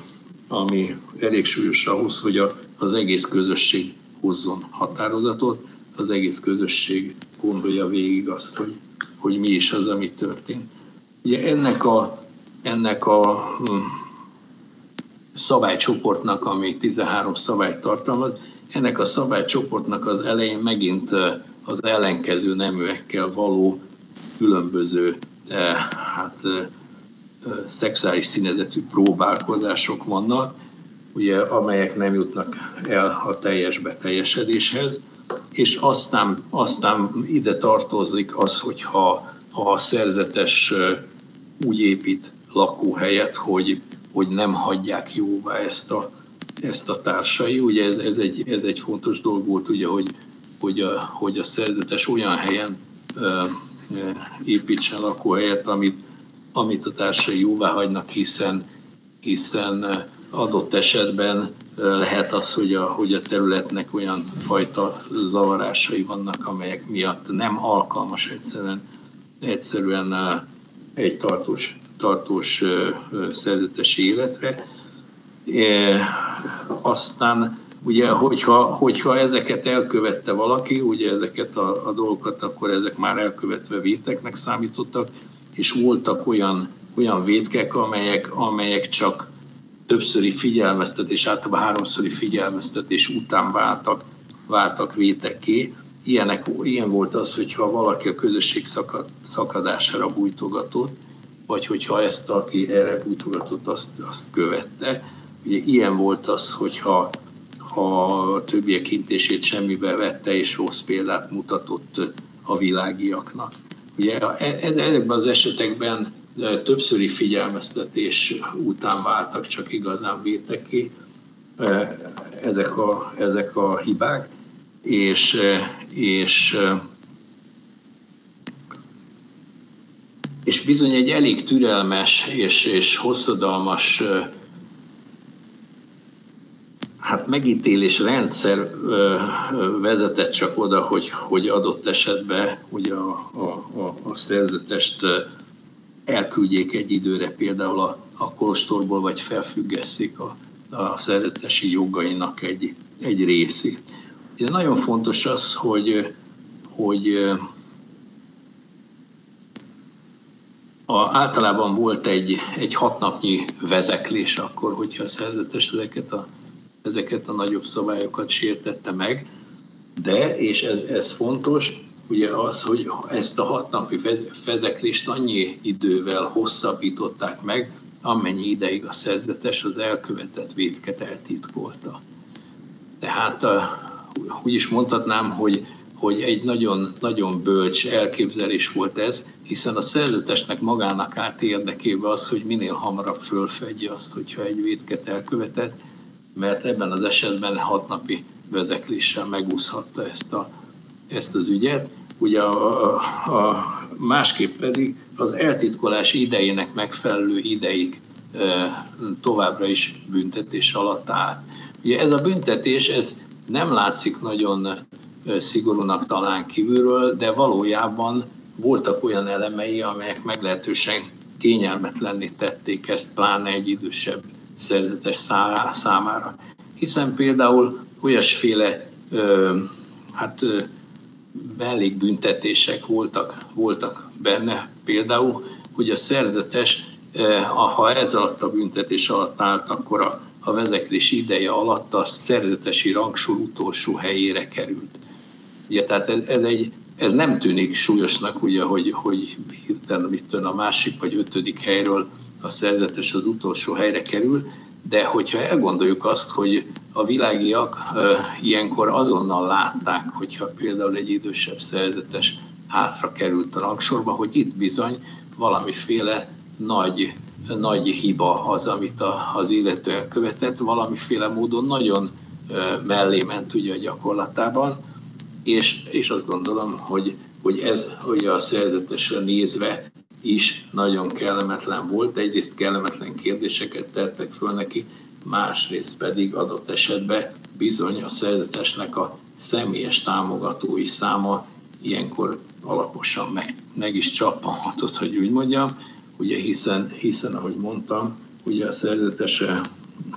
ami elég súlyos ahhoz, hogy a, az egész közösség hozzon határozatot, az egész közösség gondolja végig azt, hogy, hogy mi is az, ami történt. Ugye ennek a, ennek a hm, szabálycsoportnak, ami 13 szabályt tartalmaz, ennek a szabálycsoportnak az elején megint az ellenkező neműekkel való különböző hát szexuális színezetű próbálkozások vannak, ugye, amelyek nem jutnak el a teljes beteljesedéshez, és aztán, aztán ide tartozik az, hogyha ha a szerzetes úgy épít lakóhelyet, hogy, hogy nem hagyják jóvá ezt a, ezt a társai. Ugye ez, ez, egy, ez egy fontos dolog volt, ugye, hogy, hogy, a, hogy a szerzetes olyan helyen építsen lakóhelyet, amit, amit a társai jóvá hagynak, hiszen, hiszen adott esetben lehet az, hogy a, hogy a területnek olyan fajta zavarásai vannak, amelyek miatt nem alkalmas egyszerűen, egyszerűen egy tartós, tartós szerzetesi életre. Aztán Ugye, hogyha, hogyha ezeket elkövette valaki, ugye ezeket a, a dolgokat, akkor ezek már elkövetve véteknek számítottak, és voltak olyan, olyan vétkek, amelyek, amelyek csak többszöri figyelmeztetés, általában háromszori figyelmeztetés után váltak, váltak vétekké. Ilyenek, ilyen volt az, hogyha valaki a közösség szakad, szakadására bújtogatott, vagy hogyha ezt, aki erre bújtogatott, azt, azt követte. Ugye ilyen volt az, hogyha a többiek intését semmibe vette, és rossz példát mutatott a világiaknak. Ugye e, ezekben az esetekben e, többszöri figyelmeztetés után váltak csak igazán véteké ezek a, ezek a hibák, és, és, és bizony egy elég türelmes és, és hosszadalmas hát megítélés rendszer vezetett csak oda, hogy, hogy adott esetben ugye a, a, a, a szerzetest elküldjék egy időre például a, a kolostorból, vagy felfüggesszék a, a szerzetesi jogainak egy, egy részét. Ugye nagyon fontos az, hogy, hogy a, általában volt egy, egy hatnapnyi vezeklés akkor, hogyha a szerzetes ezeket a, ezeket a nagyobb szabályokat sértette meg, de, és ez, ez fontos, ugye az, hogy ezt a hatnapi vezeklést annyi idővel hosszabbították meg, amennyi ideig a szerzetes az elkövetett védket eltitkolta. Tehát úgy is mondhatnám, hogy, hogy egy nagyon, nagyon bölcs elképzelés volt ez, hiszen a szerzetesnek magának állt érdekébe az, hogy minél hamarabb fölfedje azt, hogyha egy védket elkövetett, mert ebben az esetben hat napi vezekléssel megúszhatta ezt, a, ezt az ügyet. Ugye a, a, a másképp pedig az eltitkolás idejének megfelelő ideig e, továbbra is büntetés alatt áll. Ugye ez a büntetés, ez nem látszik nagyon szigorúnak talán kívülről, de valójában voltak olyan elemei, amelyek meglehetősen kényelmetlenné tették ezt, pláne egy idősebb szerzetes számára. Hiszen például olyasféle hát, ö, mellékbüntetések voltak, voltak benne, például, hogy a szerzetes, ha ez alatt a büntetés alatt állt, akkor a, a vezeklés ideje alatt a szerzetesi rangsor utolsó helyére került. Ugye, tehát ez, ez, egy, ez nem tűnik súlyosnak, ugye, hogy, hogy hirtelen mit a másik vagy ötödik helyről a szerzetes az utolsó helyre kerül, de hogyha elgondoljuk azt, hogy a világiak ilyenkor azonnal látták, hogyha például egy idősebb szerzetes hátra került a rangsorba, hogy itt bizony valamiféle nagy, nagy hiba az, amit a, az illető elkövetett, valamiféle módon nagyon mellé ment ugye a gyakorlatában, és, és azt gondolom, hogy, hogy ez hogy a szerzetesre nézve is nagyon kellemetlen volt. Egyrészt kellemetlen kérdéseket tettek föl neki, másrészt pedig adott esetben bizony a szerzetesnek a személyes támogatói száma ilyenkor alaposan meg, meg is csappanhatott, hogy úgy mondjam, ugye hiszen, hiszen ahogy mondtam, ugye a szerzetese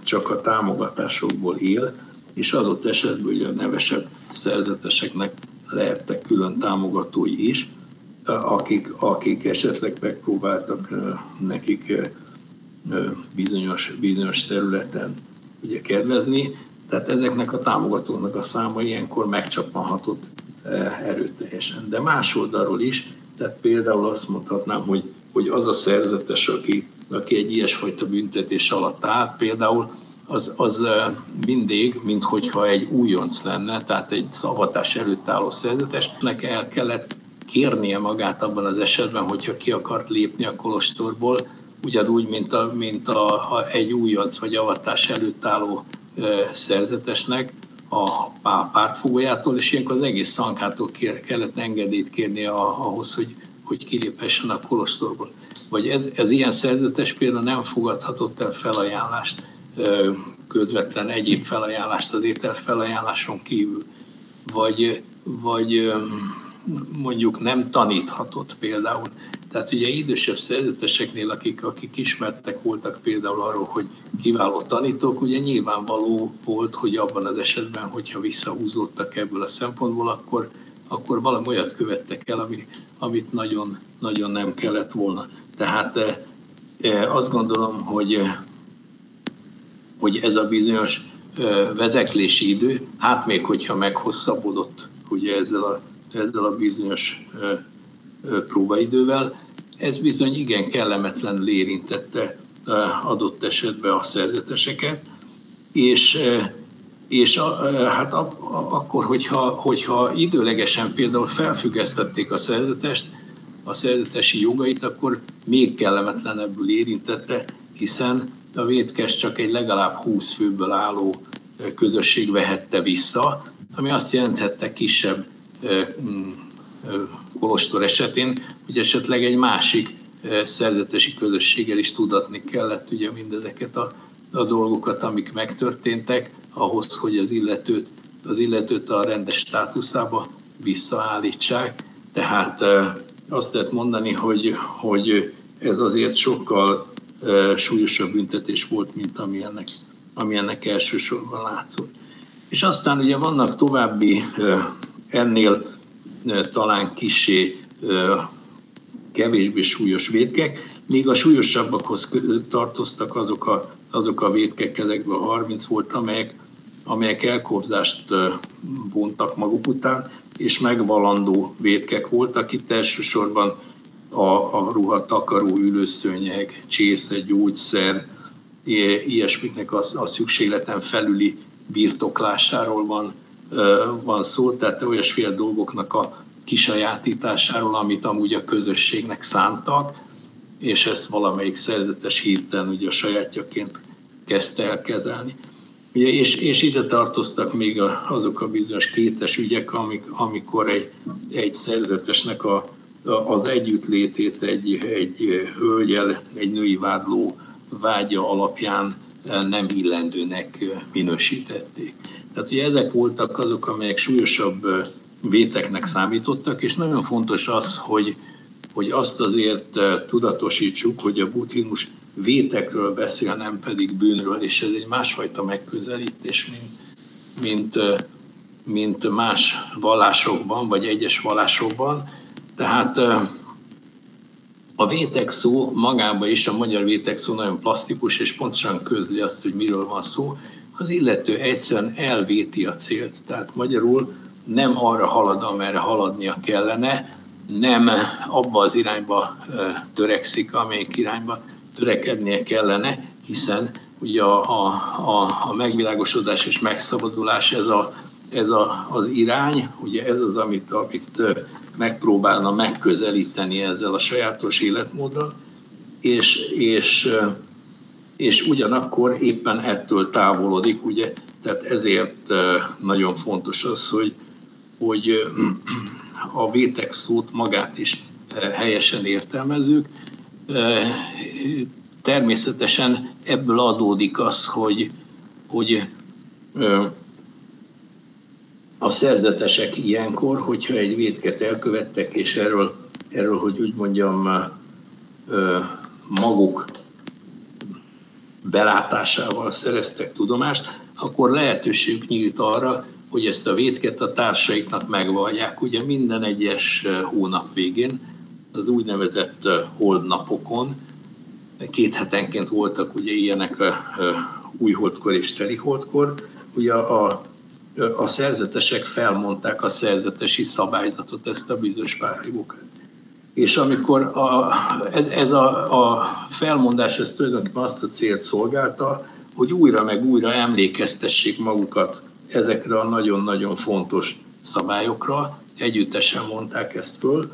csak a támogatásokból él, és adott esetben ugye a nevesebb szerzeteseknek lehettek külön támogatói is, akik, akik esetleg megpróbáltak nekik bizonyos, bizonyos területen ugye kedvezni, tehát ezeknek a támogatóknak a száma ilyenkor megcsappanhatott erőteljesen. De más oldalról is, tehát például azt mondhatnám, hogy, hogy az a szerzetes, aki, aki egy ilyesfajta büntetés alatt áll, például az, az mindig, minthogyha egy újonc lenne, tehát egy szavatás előtt álló szerzetesnek el kellett kérnie magát abban az esetben, hogyha ki akart lépni a kolostorból, ugyanúgy, mint, a, mint a, a, egy újonc vagy avatás előtt álló e, szerzetesnek a pártfogójától, és ilyenkor az egész szankától kér, kellett engedélyt kérni a, ahhoz, hogy, hogy kiléphessen a kolostorból. Vagy ez, ez ilyen szerzetes például nem fogadhatott el felajánlást, közvetlen egyéb felajánlást az étel felajánláson kívül, vagy, vagy mondjuk nem taníthatott például. Tehát ugye idősebb szerzeteseknél, akik, akik ismertek voltak például arról, hogy kiváló tanítók, ugye nyilvánvaló volt, hogy abban az esetben, hogyha visszahúzódtak ebből a szempontból, akkor, akkor valami olyat követtek el, ami, amit nagyon, nagyon nem kellett volna. Tehát e, azt gondolom, hogy, hogy ez a bizonyos vezeklési idő, hát még hogyha meghosszabbodott ugye ezzel a ezzel a bizonyos próbaidővel. Ez bizony igen kellemetlenül érintette adott esetben a szerzeteseket, és, és a, hát a, a, akkor, hogyha, hogyha időlegesen például felfüggesztették a szerzetest, a szerzetesi jogait, akkor még kellemetlenebbül érintette, hiszen a védkes csak egy legalább 20 főből álló közösség vehette vissza, ami azt jelenthette kisebb kolostor esetén, hogy esetleg egy másik szerzetesi közösséggel is tudatni kellett ugye mindezeket a, a dolgokat, amik megtörténtek, ahhoz, hogy az illetőt, az illetőt a rendes státuszába visszaállítsák. Tehát azt lehet mondani, hogy, hogy ez azért sokkal súlyosabb büntetés volt, mint ami ennek ami ennek elsősorban látszott. És aztán ugye vannak további ennél talán kisé kevésbé súlyos védkek, míg a súlyosabbakhoz tartoztak azok a, azok a védkek, ezekből 30 volt, amelyek, amelyek elkobzást vontak maguk után, és megvalandó védkek voltak. Itt elsősorban a, a ruha, takaró, ülőszőnyeg, csésze, gyógyszer, ilyesmiknek a, a szükségleten felüli birtoklásáról van, van szó, tehát olyasféle dolgoknak a kisajátításáról, amit amúgy a közösségnek szántak, és ezt valamelyik szerzetes hirtelen ugye a sajátjaként kezdte el kezelni. Ugye, és, és ide tartoztak még azok a bizonyos kétes ügyek, amik, amikor egy, egy szerzetesnek a, az együttlétét egy, egy hölgyel, egy női vádló vágya alapján nem illendőnek minősítették. Tehát ugye ezek voltak azok, amelyek súlyosabb véteknek számítottak, és nagyon fontos az, hogy, hogy azt azért tudatosítsuk, hogy a buddhizmus vétekről beszél, nem pedig bűnről, és ez egy másfajta megközelítés, mint, mint, mint más vallásokban, vagy egyes vallásokban. Tehát a vétek szó magában is, a magyar vétek szó nagyon plastikus, és pontosan közli azt, hogy miről van szó. Az illető egyszerűen elvéti a célt. Tehát magyarul nem arra halad, amerre haladnia kellene, nem abba az irányba törekszik, amelyik irányba törekednie kellene, hiszen ugye a, a, a, a megvilágosodás és megszabadulás ez, a, ez a, az irány, ugye ez az, amit, amit megpróbálna megközelíteni ezzel a sajátos életmóddal, és, és, és ugyanakkor éppen ettől távolodik, ugye, tehát ezért nagyon fontos az, hogy, hogy a vétek szót magát is helyesen értelmezzük. Természetesen ebből adódik az, hogy, hogy a szerzetesek ilyenkor, hogyha egy védket elkövettek, és erről, erről hogy úgy mondjam, maguk belátásával szereztek tudomást, akkor lehetőségük nyílt arra, hogy ezt a védket a társaiknak megvallják. Ugye minden egyes hónap végén, az úgynevezett holdnapokon, két hetenként voltak ugye ilyenek a újholdkor és teliholdkor, ugye a a szerzetesek felmondták a szerzetesi szabályzatot, ezt a bizonyos párhívókat. És amikor a, ez a, a felmondás ez tulajdonképpen azt a célt szolgálta, hogy újra meg újra emlékeztessék magukat ezekre a nagyon-nagyon fontos szabályokra, együttesen mondták ezt föl,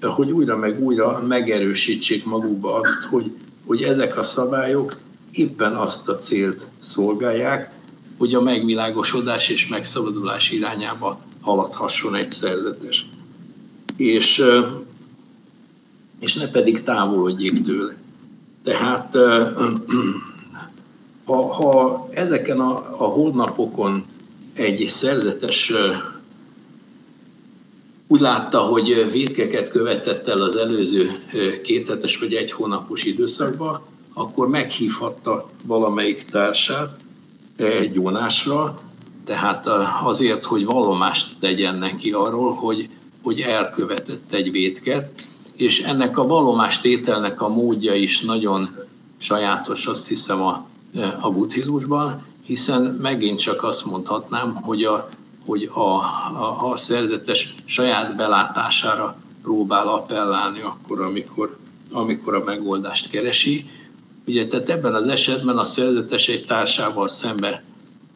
hogy újra meg újra megerősítsék magukba azt, hogy, hogy ezek a szabályok éppen azt a célt szolgálják, hogy a megvilágosodás és megszabadulás irányába haladhasson egy szerzetes. És, és ne pedig távolodjék tőle. Tehát ha, ha ezeken a, a holdnapokon egy szerzetes úgy látta, hogy védkeket követett el az előző kéthetes vagy egy hónapos időszakban, akkor meghívhatta valamelyik társát, gyónásra, tehát azért, hogy vallomást tegyen neki arról, hogy, hogy elkövetett egy vétket, és ennek a vallomástételnek a módja is nagyon sajátos, azt hiszem a, a buddhizmusban, hiszen megint csak azt mondhatnám, hogy a, hogy a, a, a szerzetes saját belátására próbál appellálni akkor, amikor, amikor a megoldást keresi, Ugye, tehát ebben az esetben a szerzetes egy társával szembe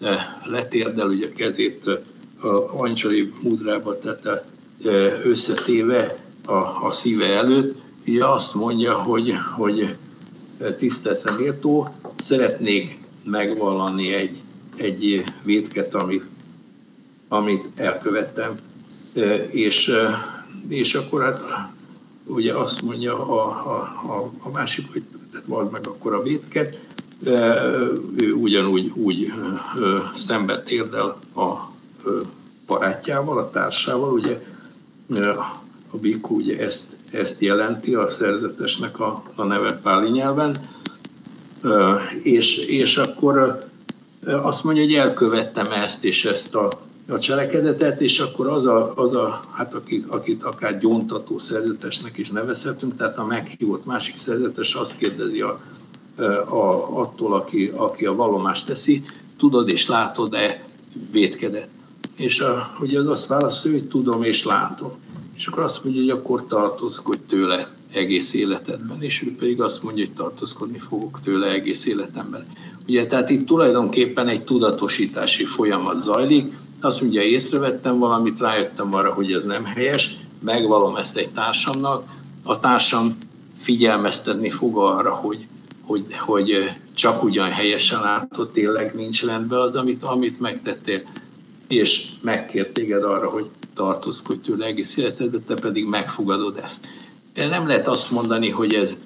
eh, letérdel, ugye a kezét eh, a ancsali mudrába tette eh, összetéve a, a szíve előtt, ugye azt mondja, hogy, hogy tiszteletre méltó, szeretnék megvallani egy, egy védket, amit, amit elkövettem. És, és akkor hát ugye azt mondja a, a, a, másik, hogy vald meg akkor a védket, ő ugyanúgy úgy szembe térdel a barátjával, a társával, ugye a bikú ugye ezt, ezt jelenti a szerzetesnek a, a neve páli nyelven, és, és akkor azt mondja, hogy elkövettem ezt és ezt a, a cselekedetet, és akkor az a, az a hát akit, akit akár gyóntató szerzetesnek is nevezhetünk, tehát a meghívott másik szerzetes azt kérdezi a, a, attól, aki, aki a vallomást teszi, tudod és látod-e vétkedet? És a, ugye az azt válaszolja, hogy tudom és látom. És akkor azt mondja, hogy akkor tartózkodj tőle egész életedben, és ő pedig azt mondja, hogy tartózkodni fogok tőle egész életemben. Ugye, tehát itt tulajdonképpen egy tudatosítási folyamat zajlik, azt mondja, észrevettem valamit, rájöttem arra, hogy ez nem helyes, megvalom ezt egy társamnak, a társam figyelmeztetni fog arra, hogy, hogy, hogy csak ugyan helyesen látod, tényleg nincs rendben az, amit, amit megtettél, és megkért téged arra, hogy tartózkodj tőle egész életedet, te pedig megfogadod ezt. Nem lehet azt mondani, hogy ez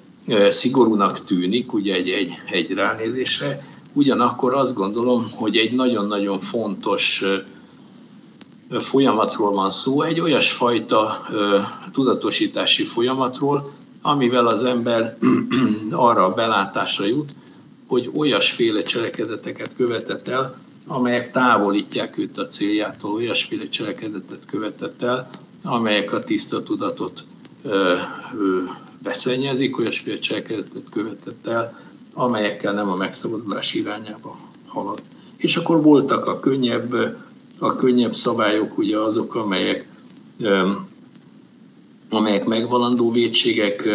szigorúnak tűnik, ugye egy, egy, egy ránézésre, ugyanakkor azt gondolom, hogy egy nagyon-nagyon fontos folyamatról van szó, egy olyasfajta tudatosítási folyamatról, amivel az ember arra a belátásra jut, hogy olyasféle cselekedeteket követett el, amelyek távolítják őt a céljától, olyasféle cselekedetet követett el, amelyek a tiszta tudatot beszennyezik, olyasféle cselekedetet követett el, amelyekkel nem a megszabadulás irányába halad. És akkor voltak a könnyebb, a könnyebb szabályok, ugye azok, amelyek, amelyek megvalandó védségek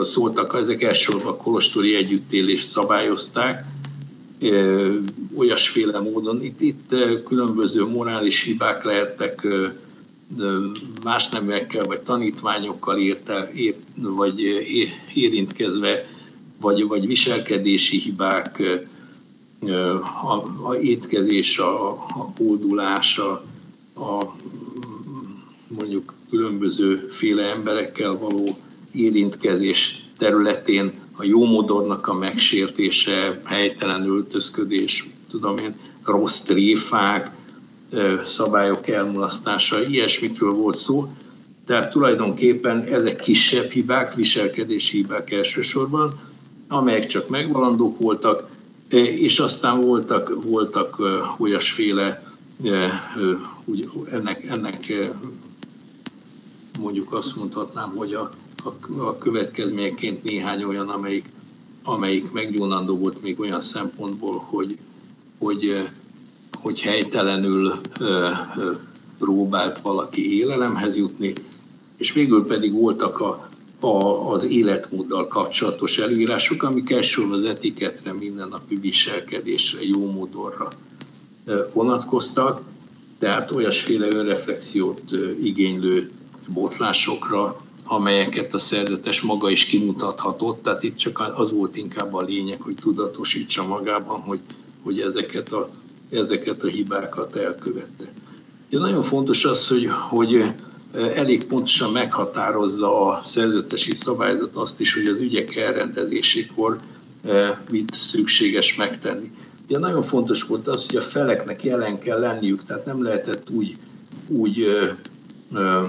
szóltak, ezek elsősorban a kolostori együttélést szabályozták, olyasféle módon. Itt, itt különböző morális hibák lehettek más neműekkel vagy tanítványokkal érte, ért, vagy érintkezve, vagy, vagy viselkedési hibák, a, a étkezés, a, a pódulás, a, a mondjuk különböző féle emberekkel való érintkezés területén a jómodornak a megsértése, helytelen öltözködés, tudom én, rossz tréfák, szabályok elmulasztása, ilyesmikről volt szó. Tehát tulajdonképpen ezek kisebb hibák, viselkedési hibák elsősorban, amelyek csak megvalandók voltak, és aztán voltak, voltak olyasféle, ennek, ennek mondjuk azt mondhatnám, hogy a, a, következményeként néhány olyan, amelyik, amelyik meggyónandó volt még olyan szempontból, hogy, hogy hogy helytelenül próbált valaki élelemhez jutni, és végül pedig voltak a, a, az életmóddal kapcsolatos előírások, amik elsősorban az etiketre, mindennapi viselkedésre, jómódorra vonatkoztak, tehát olyasféle önreflexiót igénylő botlásokra, amelyeket a szerzetes maga is kimutathatott, tehát itt csak az volt inkább a lényeg, hogy tudatosítsa magában, hogy, hogy ezeket a ezeket a hibákat elkövette. De nagyon fontos az, hogy, hogy eh, elég pontosan meghatározza a szerzetesi szabályzat azt is, hogy az ügyek elrendezésekor eh, mit szükséges megtenni. De nagyon fontos volt az, hogy a feleknek jelen kell lenniük, tehát nem lehetett úgy, úgy ö,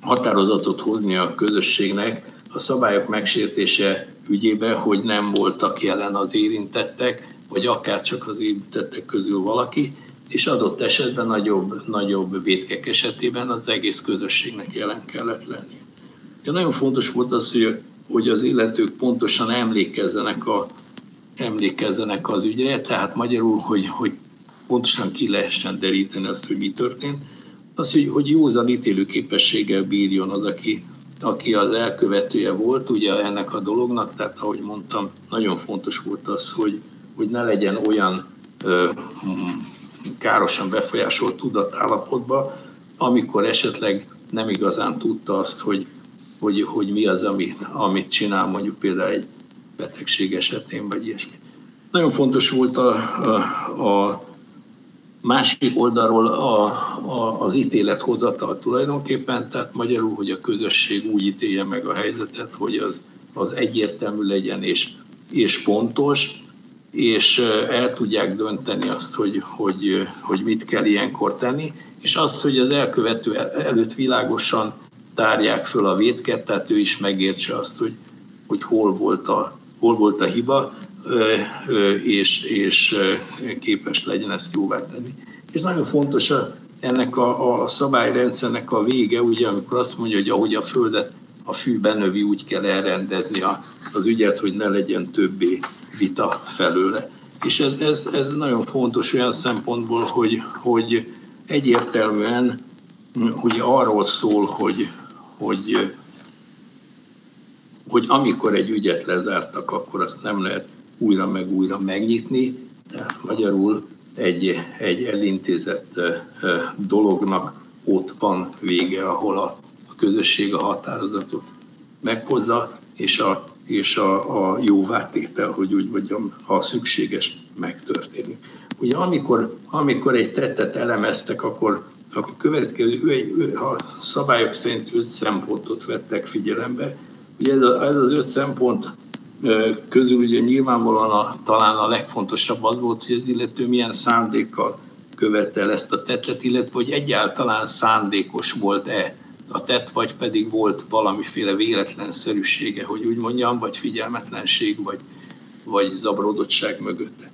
határozatot hozni a közösségnek a szabályok megsértése ügyében, hogy nem voltak jelen az érintettek, vagy akár csak az érintettek közül valaki, és adott esetben nagyobb, nagyobb vétkek esetében az egész közösségnek jelen kellett lenni. De nagyon fontos volt az, hogy, hogy az illetők pontosan emlékezzenek, a, emlékezzenek az ügyre, tehát magyarul, hogy, hogy pontosan ki lehessen deríteni azt, hogy mi történt, az, hogy, hogy józan ítélő képességgel bírjon az, aki, aki az elkövetője volt ugye ennek a dolognak, tehát ahogy mondtam, nagyon fontos volt az, hogy, hogy ne legyen olyan ö, károsan befolyásolt tudatállapotba, amikor esetleg nem igazán tudta azt, hogy, hogy, hogy mi az, amit, amit csinál mondjuk például egy betegség esetén, vagy ilyesmi. Nagyon fontos volt a, a, a másik oldalról a, a, az ítélet hozatal tulajdonképpen, tehát magyarul, hogy a közösség úgy ítélje meg a helyzetet, hogy az, az egyértelmű legyen és, és pontos, és el tudják dönteni azt, hogy, hogy, hogy mit kell ilyenkor tenni, és az, hogy az elkövető előtt világosan tárják föl a védket, tehát ő is megértse azt, hogy, hogy hol, volt a, hol volt a hiba. És, és képes legyen ezt jóvá tenni. És nagyon fontos a, ennek a, a szabályrendszernek a vége, ugye, amikor azt mondja, hogy ahogy a Földet a fű benövi, úgy kell elrendezni a, az ügyet, hogy ne legyen többé vita felőle. És ez, ez, ez nagyon fontos olyan szempontból, hogy, hogy egyértelműen hogy arról szól, hogy, hogy, hogy amikor egy ügyet lezártak, akkor azt nem lehet újra meg újra megnyitni. Magyarul egy, egy elintézett dolognak ott van vége, ahol a, a közösség a határozatot meghozza, és a, és a, a jóvátétel, hogy úgy mondjam, ha szükséges, megtörténik. Ugye amikor, amikor egy tettet elemeztek, akkor, akkor következő, ő, a szabályok szerint öt szempontot vettek figyelembe. Ugye ez, a, ez az öt szempont közül ugye nyilvánvalóan a, talán a legfontosabb az volt, hogy az illető milyen szándékkal követte el ezt a tettet, illetve hogy egyáltalán szándékos volt-e a tett, vagy pedig volt valamiféle véletlenszerűsége, hogy úgy mondjam, vagy figyelmetlenség, vagy, vagy zabrodottság mögötte.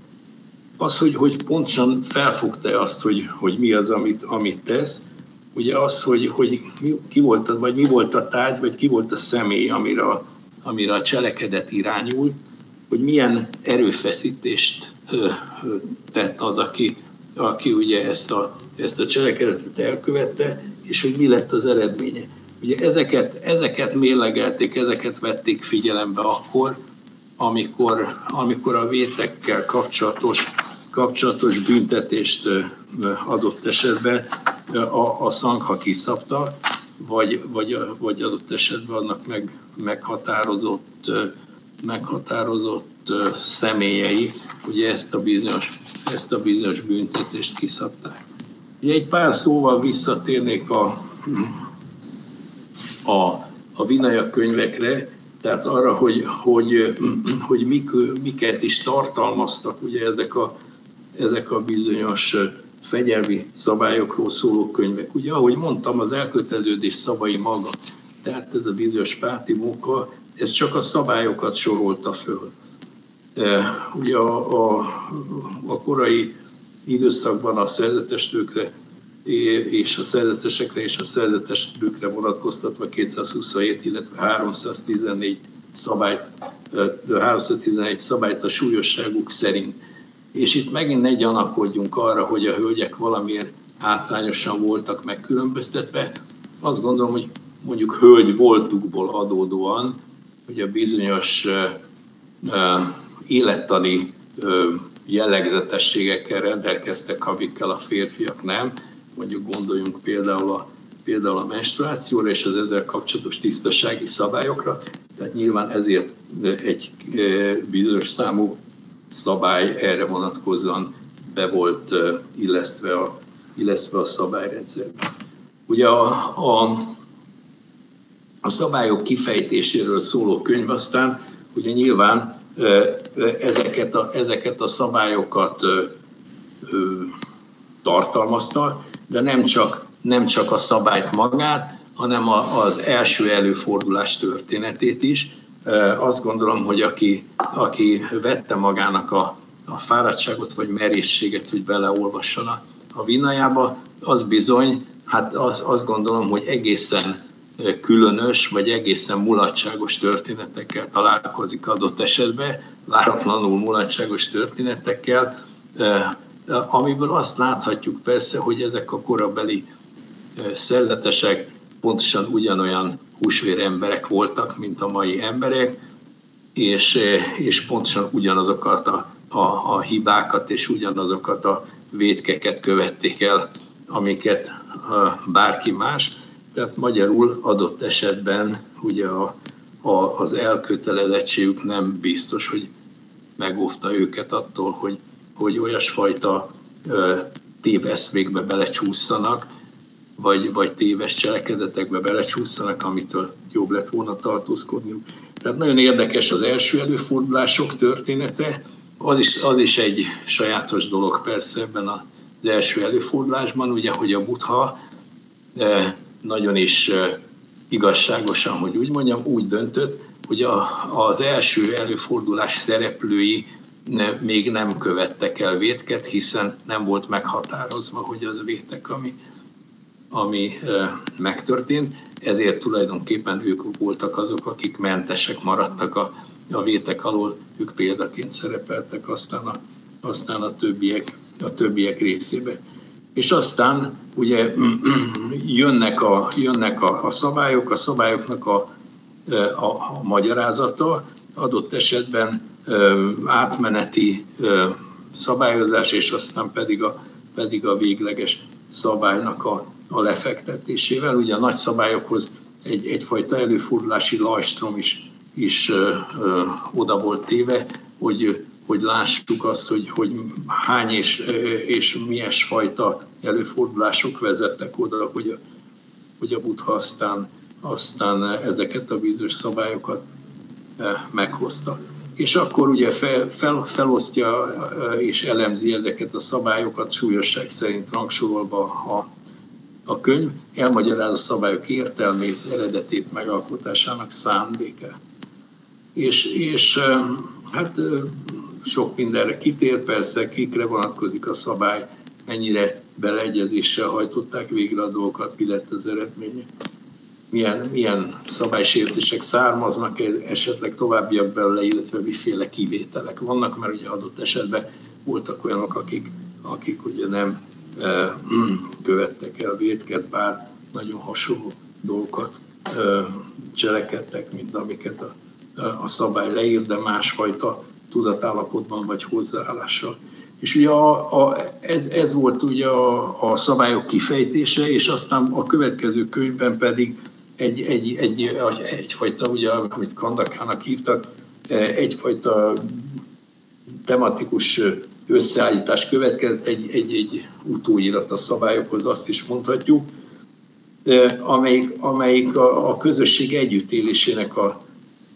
Az, hogy, hogy pontosan felfogta azt, hogy, hogy mi az, amit, amit tesz, ugye az, hogy, hogy ki volt, vagy mi volt a tárgy, vagy ki volt a személy, amire a, amire a cselekedet irányul, hogy milyen erőfeszítést tett az, aki, aki ugye ezt a, ezt a cselekedetet elkövette, és hogy mi lett az eredménye. Ugye ezeket, ezeket mérlegelték, ezeket vették figyelembe akkor, amikor, amikor a vétekkel kapcsolatos, kapcsolatos büntetést adott esetben a, a szangha kiszabta, vagy, vagy, vagy adott esetben annak meg, meghatározott, meghatározott személyei, ugye ezt a bizonyos, ezt a bizonyos büntetést kiszabták. Ugye egy pár szóval visszatérnék a, a, a Vinaja könyvekre, tehát arra, hogy, hogy, hogy mik, miket is tartalmaztak ugye ezek a, ezek a bizonyos fegyelmi szabályokról szóló könyvek. Ugye, ahogy mondtam, az elköteleződés szavai maga, tehát ez a bizonyos párti munka, ez csak a szabályokat sorolta föl. Ugye a, a, a korai időszakban a szerzetestőkre és a szerzetesekre és a szerzetestőkre vonatkoztatva 227, illetve 314 szabályt, 311 szabályt a súlyosságuk szerint. És itt megint ne gyanakodjunk arra, hogy a hölgyek valamiért hátrányosan voltak megkülönböztetve. Azt gondolom, hogy mondjuk hölgy voltukból adódóan, hogy a bizonyos élettani jellegzetességekkel rendelkeztek, amikkel a férfiak nem. Mondjuk gondoljunk például a, például a menstruációra és az ezzel kapcsolatos tisztasági szabályokra. Tehát nyilván ezért egy bizonyos számú szabály erre vonatkozóan be volt illesztve a, illesztve a szabályrendszerbe. Ugye a, a, a szabályok kifejtéséről szóló könyv aztán ugye nyilván ezeket a, ezeket a szabályokat tartalmazta, de nem csak, nem csak a szabályt magát, hanem az első előfordulás történetét is. Azt gondolom, hogy aki, aki vette magának a, a fáradtságot vagy merészséget, hogy beleolvasson a, a vinajába, az bizony, hát az, azt gondolom, hogy egészen különös, vagy egészen mulatságos történetekkel találkozik adott esetben, váratlanul mulatságos történetekkel, amiből azt láthatjuk persze, hogy ezek a korabeli szerzetesek pontosan ugyanolyan húsvér emberek voltak, mint a mai emberek, és, és pontosan ugyanazokat a, a, a hibákat és ugyanazokat a vétkeket követték el, amiket bárki más. Tehát magyarul adott esetben ugye a, a, az elkötelezettségük nem biztos, hogy megóvta őket attól, hogy, hogy olyasfajta ö, téveszmékbe belecsúszanak, vagy, vagy téves cselekedetekbe belecsúszanak, amitől jobb lett volna tartózkodniuk. Tehát nagyon érdekes az első előfordulások története, az is, az is egy sajátos dolog persze ebben az első előfordulásban, ugye, hogy a butha nagyon is igazságosan, hogy úgy mondjam, úgy döntött, hogy a, az első előfordulás szereplői ne, még nem követtek el vétket, hiszen nem volt meghatározva, hogy az vétek, ami, ami e, megtörtént. Ezért tulajdonképpen ők voltak azok, akik mentesek maradtak a, a vétek alól, ők példaként szerepeltek aztán a, aztán a többiek, a többiek részébe. És aztán ugye jönnek a, jönnek a, a szabályok, a szabályoknak a, a, a magyarázata, adott esetben átmeneti szabályozás, és aztán pedig a, pedig a végleges szabálynak a, a lefektetésével. Ugye a nagy szabályokhoz egy, egyfajta előfordulási lajstrom is, is ö, ö, oda volt téve, hogy, hogy lássuk azt, hogy, hogy hány és, és milyen fajta előfordulások vezettek oda, hogy a, hogy a Buddha aztán, aztán ezeket a bizonyos szabályokat meghozta és akkor ugye fel, fel, felosztja és elemzi ezeket a szabályokat súlyosság szerint rangsorolva a, a könyv, elmagyaráz a szabályok értelmét, eredetét, megalkotásának szándéka. És, és hát sok mindenre kitér, persze kikre vonatkozik a szabály, mennyire beleegyezéssel hajtották végre a dolgokat, mi lett az eredménye. Milyen, milyen szabálysértések származnak, esetleg továbbiak belőle, illetve miféle kivételek vannak, mert ugye adott esetben voltak olyanok, akik, akik ugye nem e, követtek el vétket, bár nagyon hasonló dolgokat e, cselekedtek, mint amiket a, a szabály leír, de másfajta tudatállapotban vagy hozzáállással. És ugye a, a, ez, ez volt ugye a, a szabályok kifejtése, és aztán a következő könyvben pedig egy, egy, egy, egyfajta, ugye, amit Kandakának hívtak, egyfajta tematikus összeállítás következett, egy, egy, egy utóirat a szabályokhoz, azt is mondhatjuk, amelyik, amelyik a, a közösség együttélésének a,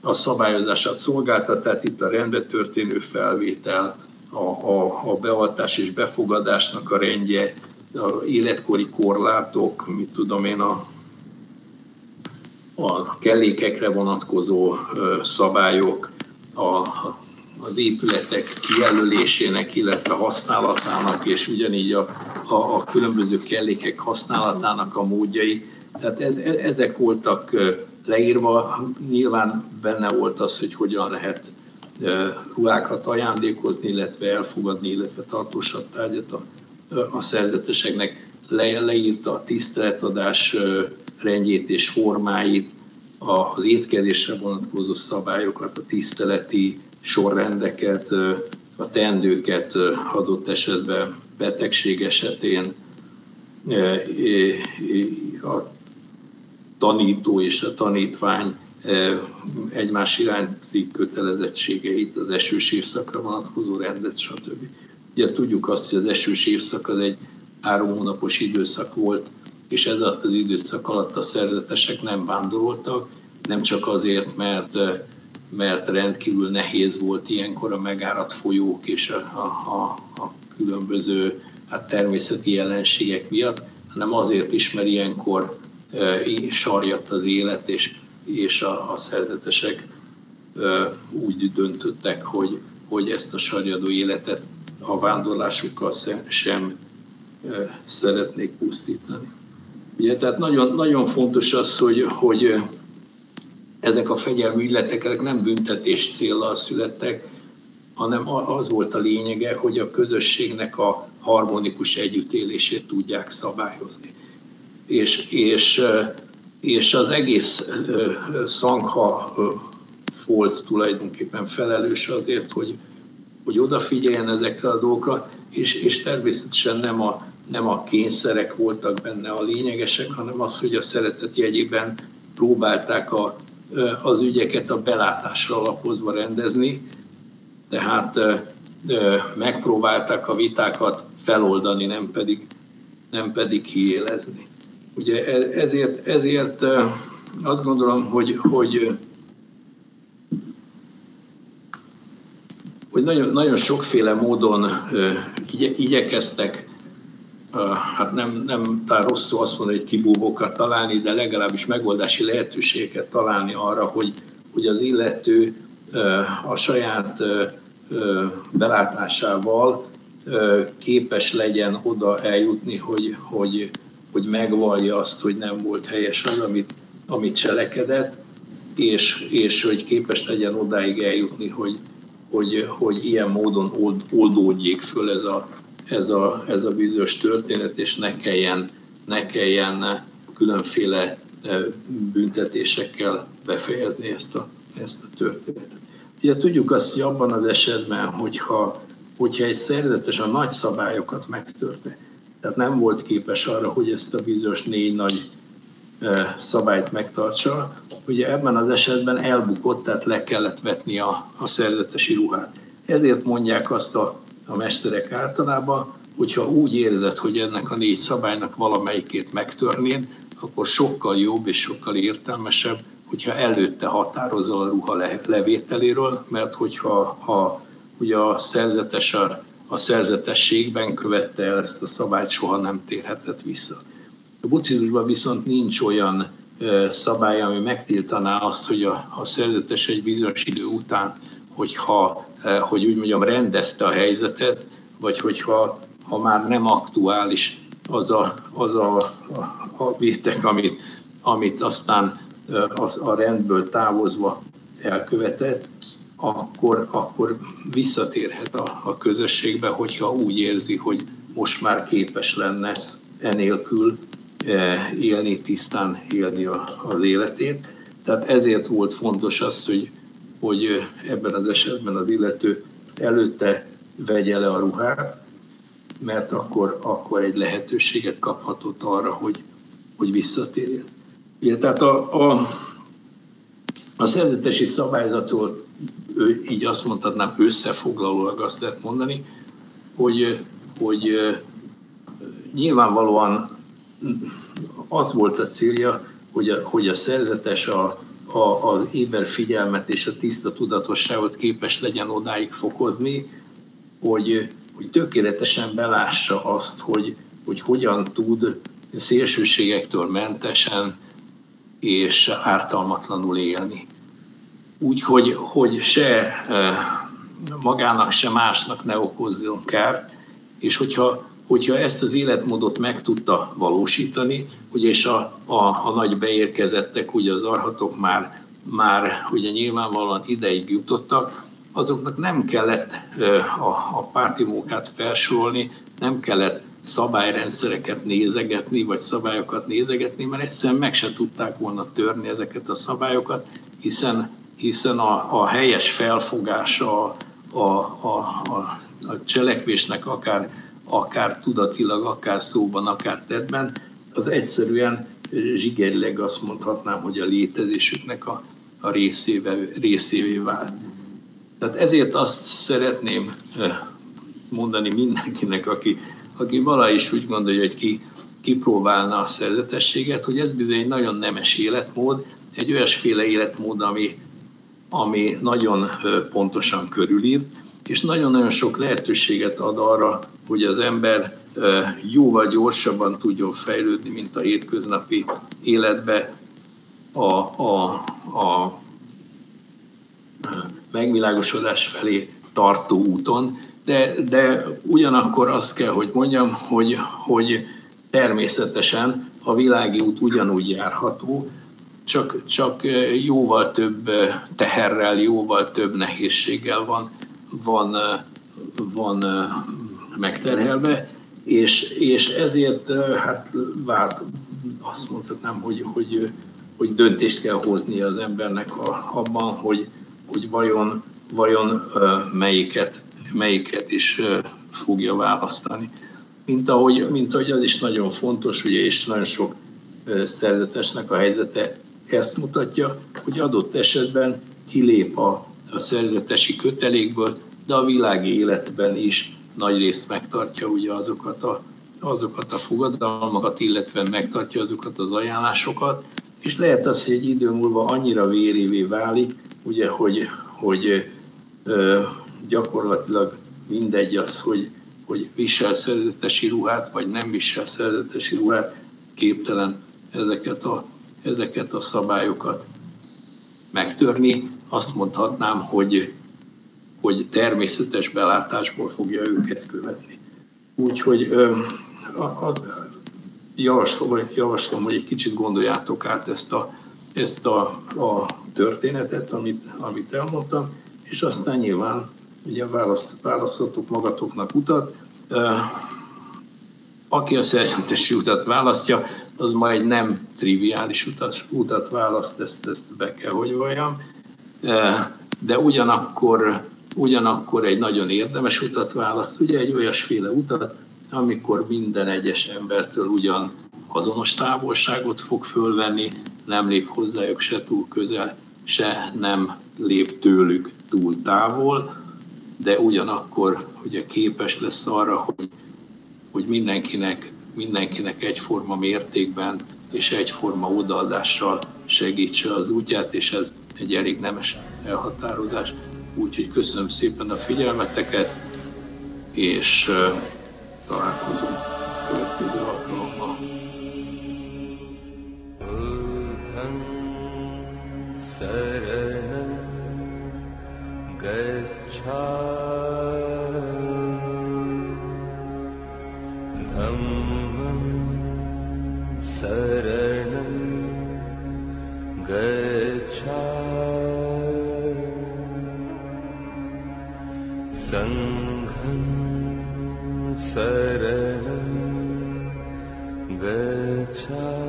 a szabályozását szolgálta, tehát itt a rendbe történő felvétel, a, a, a beavatás és befogadásnak a rendje, a életkori korlátok, mit tudom én, a, a kellékekre vonatkozó szabályok, a, az épületek kijelölésének, illetve használatának, és ugyanígy a, a, a különböző kellékek használatának a módjai. Tehát ez, e, ezek voltak leírva, nyilván benne volt az, hogy hogyan lehet ruhákat ajándékozni, illetve elfogadni, illetve tartósabb tárgyat a, a szerzeteseknek. Le, leírta a tiszteletadás rendjét és formáit, az étkezésre vonatkozó szabályokat, a tiszteleti sorrendeket, a teendőket adott esetben betegség esetén, a tanító és a tanítvány egymás iránti kötelezettségeit, az esős évszakra vonatkozó rendet, stb. Ugye tudjuk azt, hogy az esős évszak az egy három hónapos időszak volt, és ez alatt az időszak alatt a szerzetesek nem vándoroltak, nem csak azért, mert, mert rendkívül nehéz volt ilyenkor a megáradt folyók és a, a, a különböző hát természeti jelenségek miatt, hanem azért is, mert ilyenkor sarjadt az élet, és, és a, a szerzetesek úgy döntöttek, hogy, hogy ezt a sarjadó életet a vándorlásukkal sem e, szeretnék pusztítani. Ugye, tehát nagyon, nagyon fontos az, hogy, hogy ezek a fegyelmi illetek nem büntetés célral születtek, hanem az volt a lényege, hogy a közösségnek a harmonikus együttélését tudják szabályozni. És, és, és az egész szangha volt tulajdonképpen felelős azért, hogy, hogy odafigyeljen ezekre a dolgokra, és, és természetesen nem a, nem a kényszerek voltak benne a lényegesek, hanem az, hogy a szeretet jegyében próbálták a, az ügyeket a belátásra alapozva rendezni, tehát megpróbálták a vitákat feloldani, nem pedig, nem pedig kiélezni. Ugye e, ezért, ezért azt gondolom, hogy, hogy hogy nagyon, nagyon sokféle módon igye, igyekeztek, hát nem, nem talán rosszul azt mondani, hogy kibúvókat találni, de legalábbis megoldási lehetőségeket találni arra, hogy hogy az illető a saját belátásával képes legyen oda eljutni, hogy, hogy, hogy megvalja azt, hogy nem volt helyes az, amit, amit cselekedett, és, és hogy képes legyen odáig eljutni, hogy, hogy, hogy ilyen módon old, oldódjék föl ez a, ez a, ez a bizonyos történet, és ne kelljen, ne kelljen különféle büntetésekkel befejezni ezt a, ezt a történetet. Ugye tudjuk azt, hogy abban az esetben, hogyha, hogyha egy szerzetes a nagy szabályokat megtörte, tehát nem volt képes arra, hogy ezt a bizonyos négy nagy szabályt megtartsa, ugye ebben az esetben elbukott, tehát le kellett vetni a, a szerzetesi ruhát. Ezért mondják azt a, a mesterek általában, hogyha úgy érzed, hogy ennek a négy szabálynak valamelyikét megtörnéd, akkor sokkal jobb és sokkal értelmesebb, hogyha előtte határozol a ruha levételéről, mert hogyha ha, ugye a szerzetes a, a szerzetességben követte el ezt a szabályt, soha nem térhetett vissza. A buddhizmusban viszont nincs olyan szabály, ami megtiltaná azt, hogy a, a szerzetes egy bizonyos idő után, hogyha, hogy úgy mondjam, rendezte a helyzetet, vagy hogyha ha már nem aktuális az a, az a, a, a vétek, amit, amit aztán az, a rendből távozva elkövetett, akkor, akkor visszatérhet a, a közösségbe, hogyha úgy érzi, hogy most már képes lenne enélkül élni, tisztán élni az életét. Tehát ezért volt fontos az, hogy, hogy ebben az esetben az illető előtte vegye le a ruhát, mert akkor, akkor egy lehetőséget kaphatott arra, hogy, hogy visszatérjen. Ugye, tehát a, a, a szerzetesi szabályzatról ő, így azt mondhatnám összefoglalólag azt lehet mondani, hogy, hogy nyilvánvalóan az volt a célja, hogy a, hogy a szerzetes a, a, az éber figyelmet és a tiszta tudatosságot képes legyen odáig fokozni, hogy, hogy tökéletesen belássa azt, hogy, hogy hogyan tud szélsőségektől mentesen és ártalmatlanul élni. Úgy, hogy, hogy se magának, se másnak ne okozzon kár, és hogyha, hogyha ezt az életmódot meg tudta valósítani, ugye és a, a, a nagy beérkezettek, ugye az arhatok már, már ugye nyilvánvalóan ideig jutottak, azoknak nem kellett a, a párti munkát felsorolni, nem kellett szabályrendszereket nézegetni, vagy szabályokat nézegetni, mert egyszerűen meg se tudták volna törni ezeket a szabályokat, hiszen, hiszen a, a helyes felfogása a, a, a, a, cselekvésnek akár, akár tudatilag, akár szóban, akár tettben, az egyszerűen zsigerileg azt mondhatnám, hogy a létezésüknek a, a részévé, részévé vált. Tehát ezért azt szeretném mondani mindenkinek, aki aki vala is úgy gondolja, hogy ki, kipróbálna a szerzetességet, hogy ez bizony egy nagyon nemes életmód, egy olyasféle életmód, ami, ami nagyon pontosan körülír, és nagyon-nagyon sok lehetőséget ad arra, hogy az ember jóval gyorsabban tudjon fejlődni, mint a hétköznapi életbe. A, a, a megvilágosodás felé tartó úton, de, de ugyanakkor azt kell, hogy mondjam, hogy, hogy természetesen a világi út ugyanúgy járható, csak, csak jóval több teherrel, jóval több nehézséggel van, van, van megterhelve, és, és ezért hát várt, azt mondhatnám, hogy, hogy, hogy döntést kell hozni az embernek abban, hogy, hogy vajon, vajon melyiket melyiket is fogja választani. Mint ahogy, mint ahogy az is nagyon fontos, ugye, és nagyon sok szerzetesnek a helyzete ezt mutatja, hogy adott esetben kilép a, a szerzetesi kötelékből, de a világi életben is nagy részt megtartja ugye azokat a, azokat a fogadalmakat, illetve megtartja azokat az ajánlásokat, és lehet az, hogy egy idő múlva annyira vérévé válik, ugye, hogy, hogy gyakorlatilag mindegy az, hogy, hogy visel szerzetesi ruhát, vagy nem visel szerzetesi ruhát, képtelen ezeket a, ezeket a szabályokat megtörni, azt mondhatnám, hogy, hogy természetes belátásból fogja őket követni. Úgyhogy az, javaslom, javaslom, hogy egy kicsit gondoljátok át ezt a, ezt a, a történetet, amit, amit elmondtam, és aztán nyilván ugye választ, választhatok magatoknak utat. Aki a szerződési utat választja, az majd nem triviális utat, utat választ, ezt, ezt be kell, hogy valljam, de ugyanakkor, ugyanakkor egy nagyon érdemes utat választ, ugye egy olyasféle utat, amikor minden egyes embertől ugyan azonos távolságot fog fölvenni, nem lép hozzájuk se túl közel, se nem lép tőlük túl távol, de ugyanakkor ugye képes lesz arra, hogy, hogy mindenkinek, mindenkinek egyforma mértékben és egyforma odaadással segítse az útját, és ez egy elég nemes elhatározás. Úgyhogy köszönöm szépen a figyelmeteket, és találkozunk a következő alkalommal. गच्छा। सङ्घ सर गच्छा।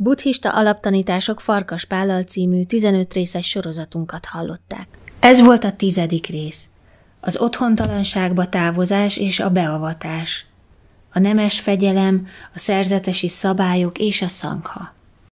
Buddhista alaptanítások Farkas Pállal című 15 részes sorozatunkat hallották. Ez volt a tizedik rész. Az otthontalanságba távozás és a beavatás. A nemes fegyelem, a szerzetesi szabályok és a szangha.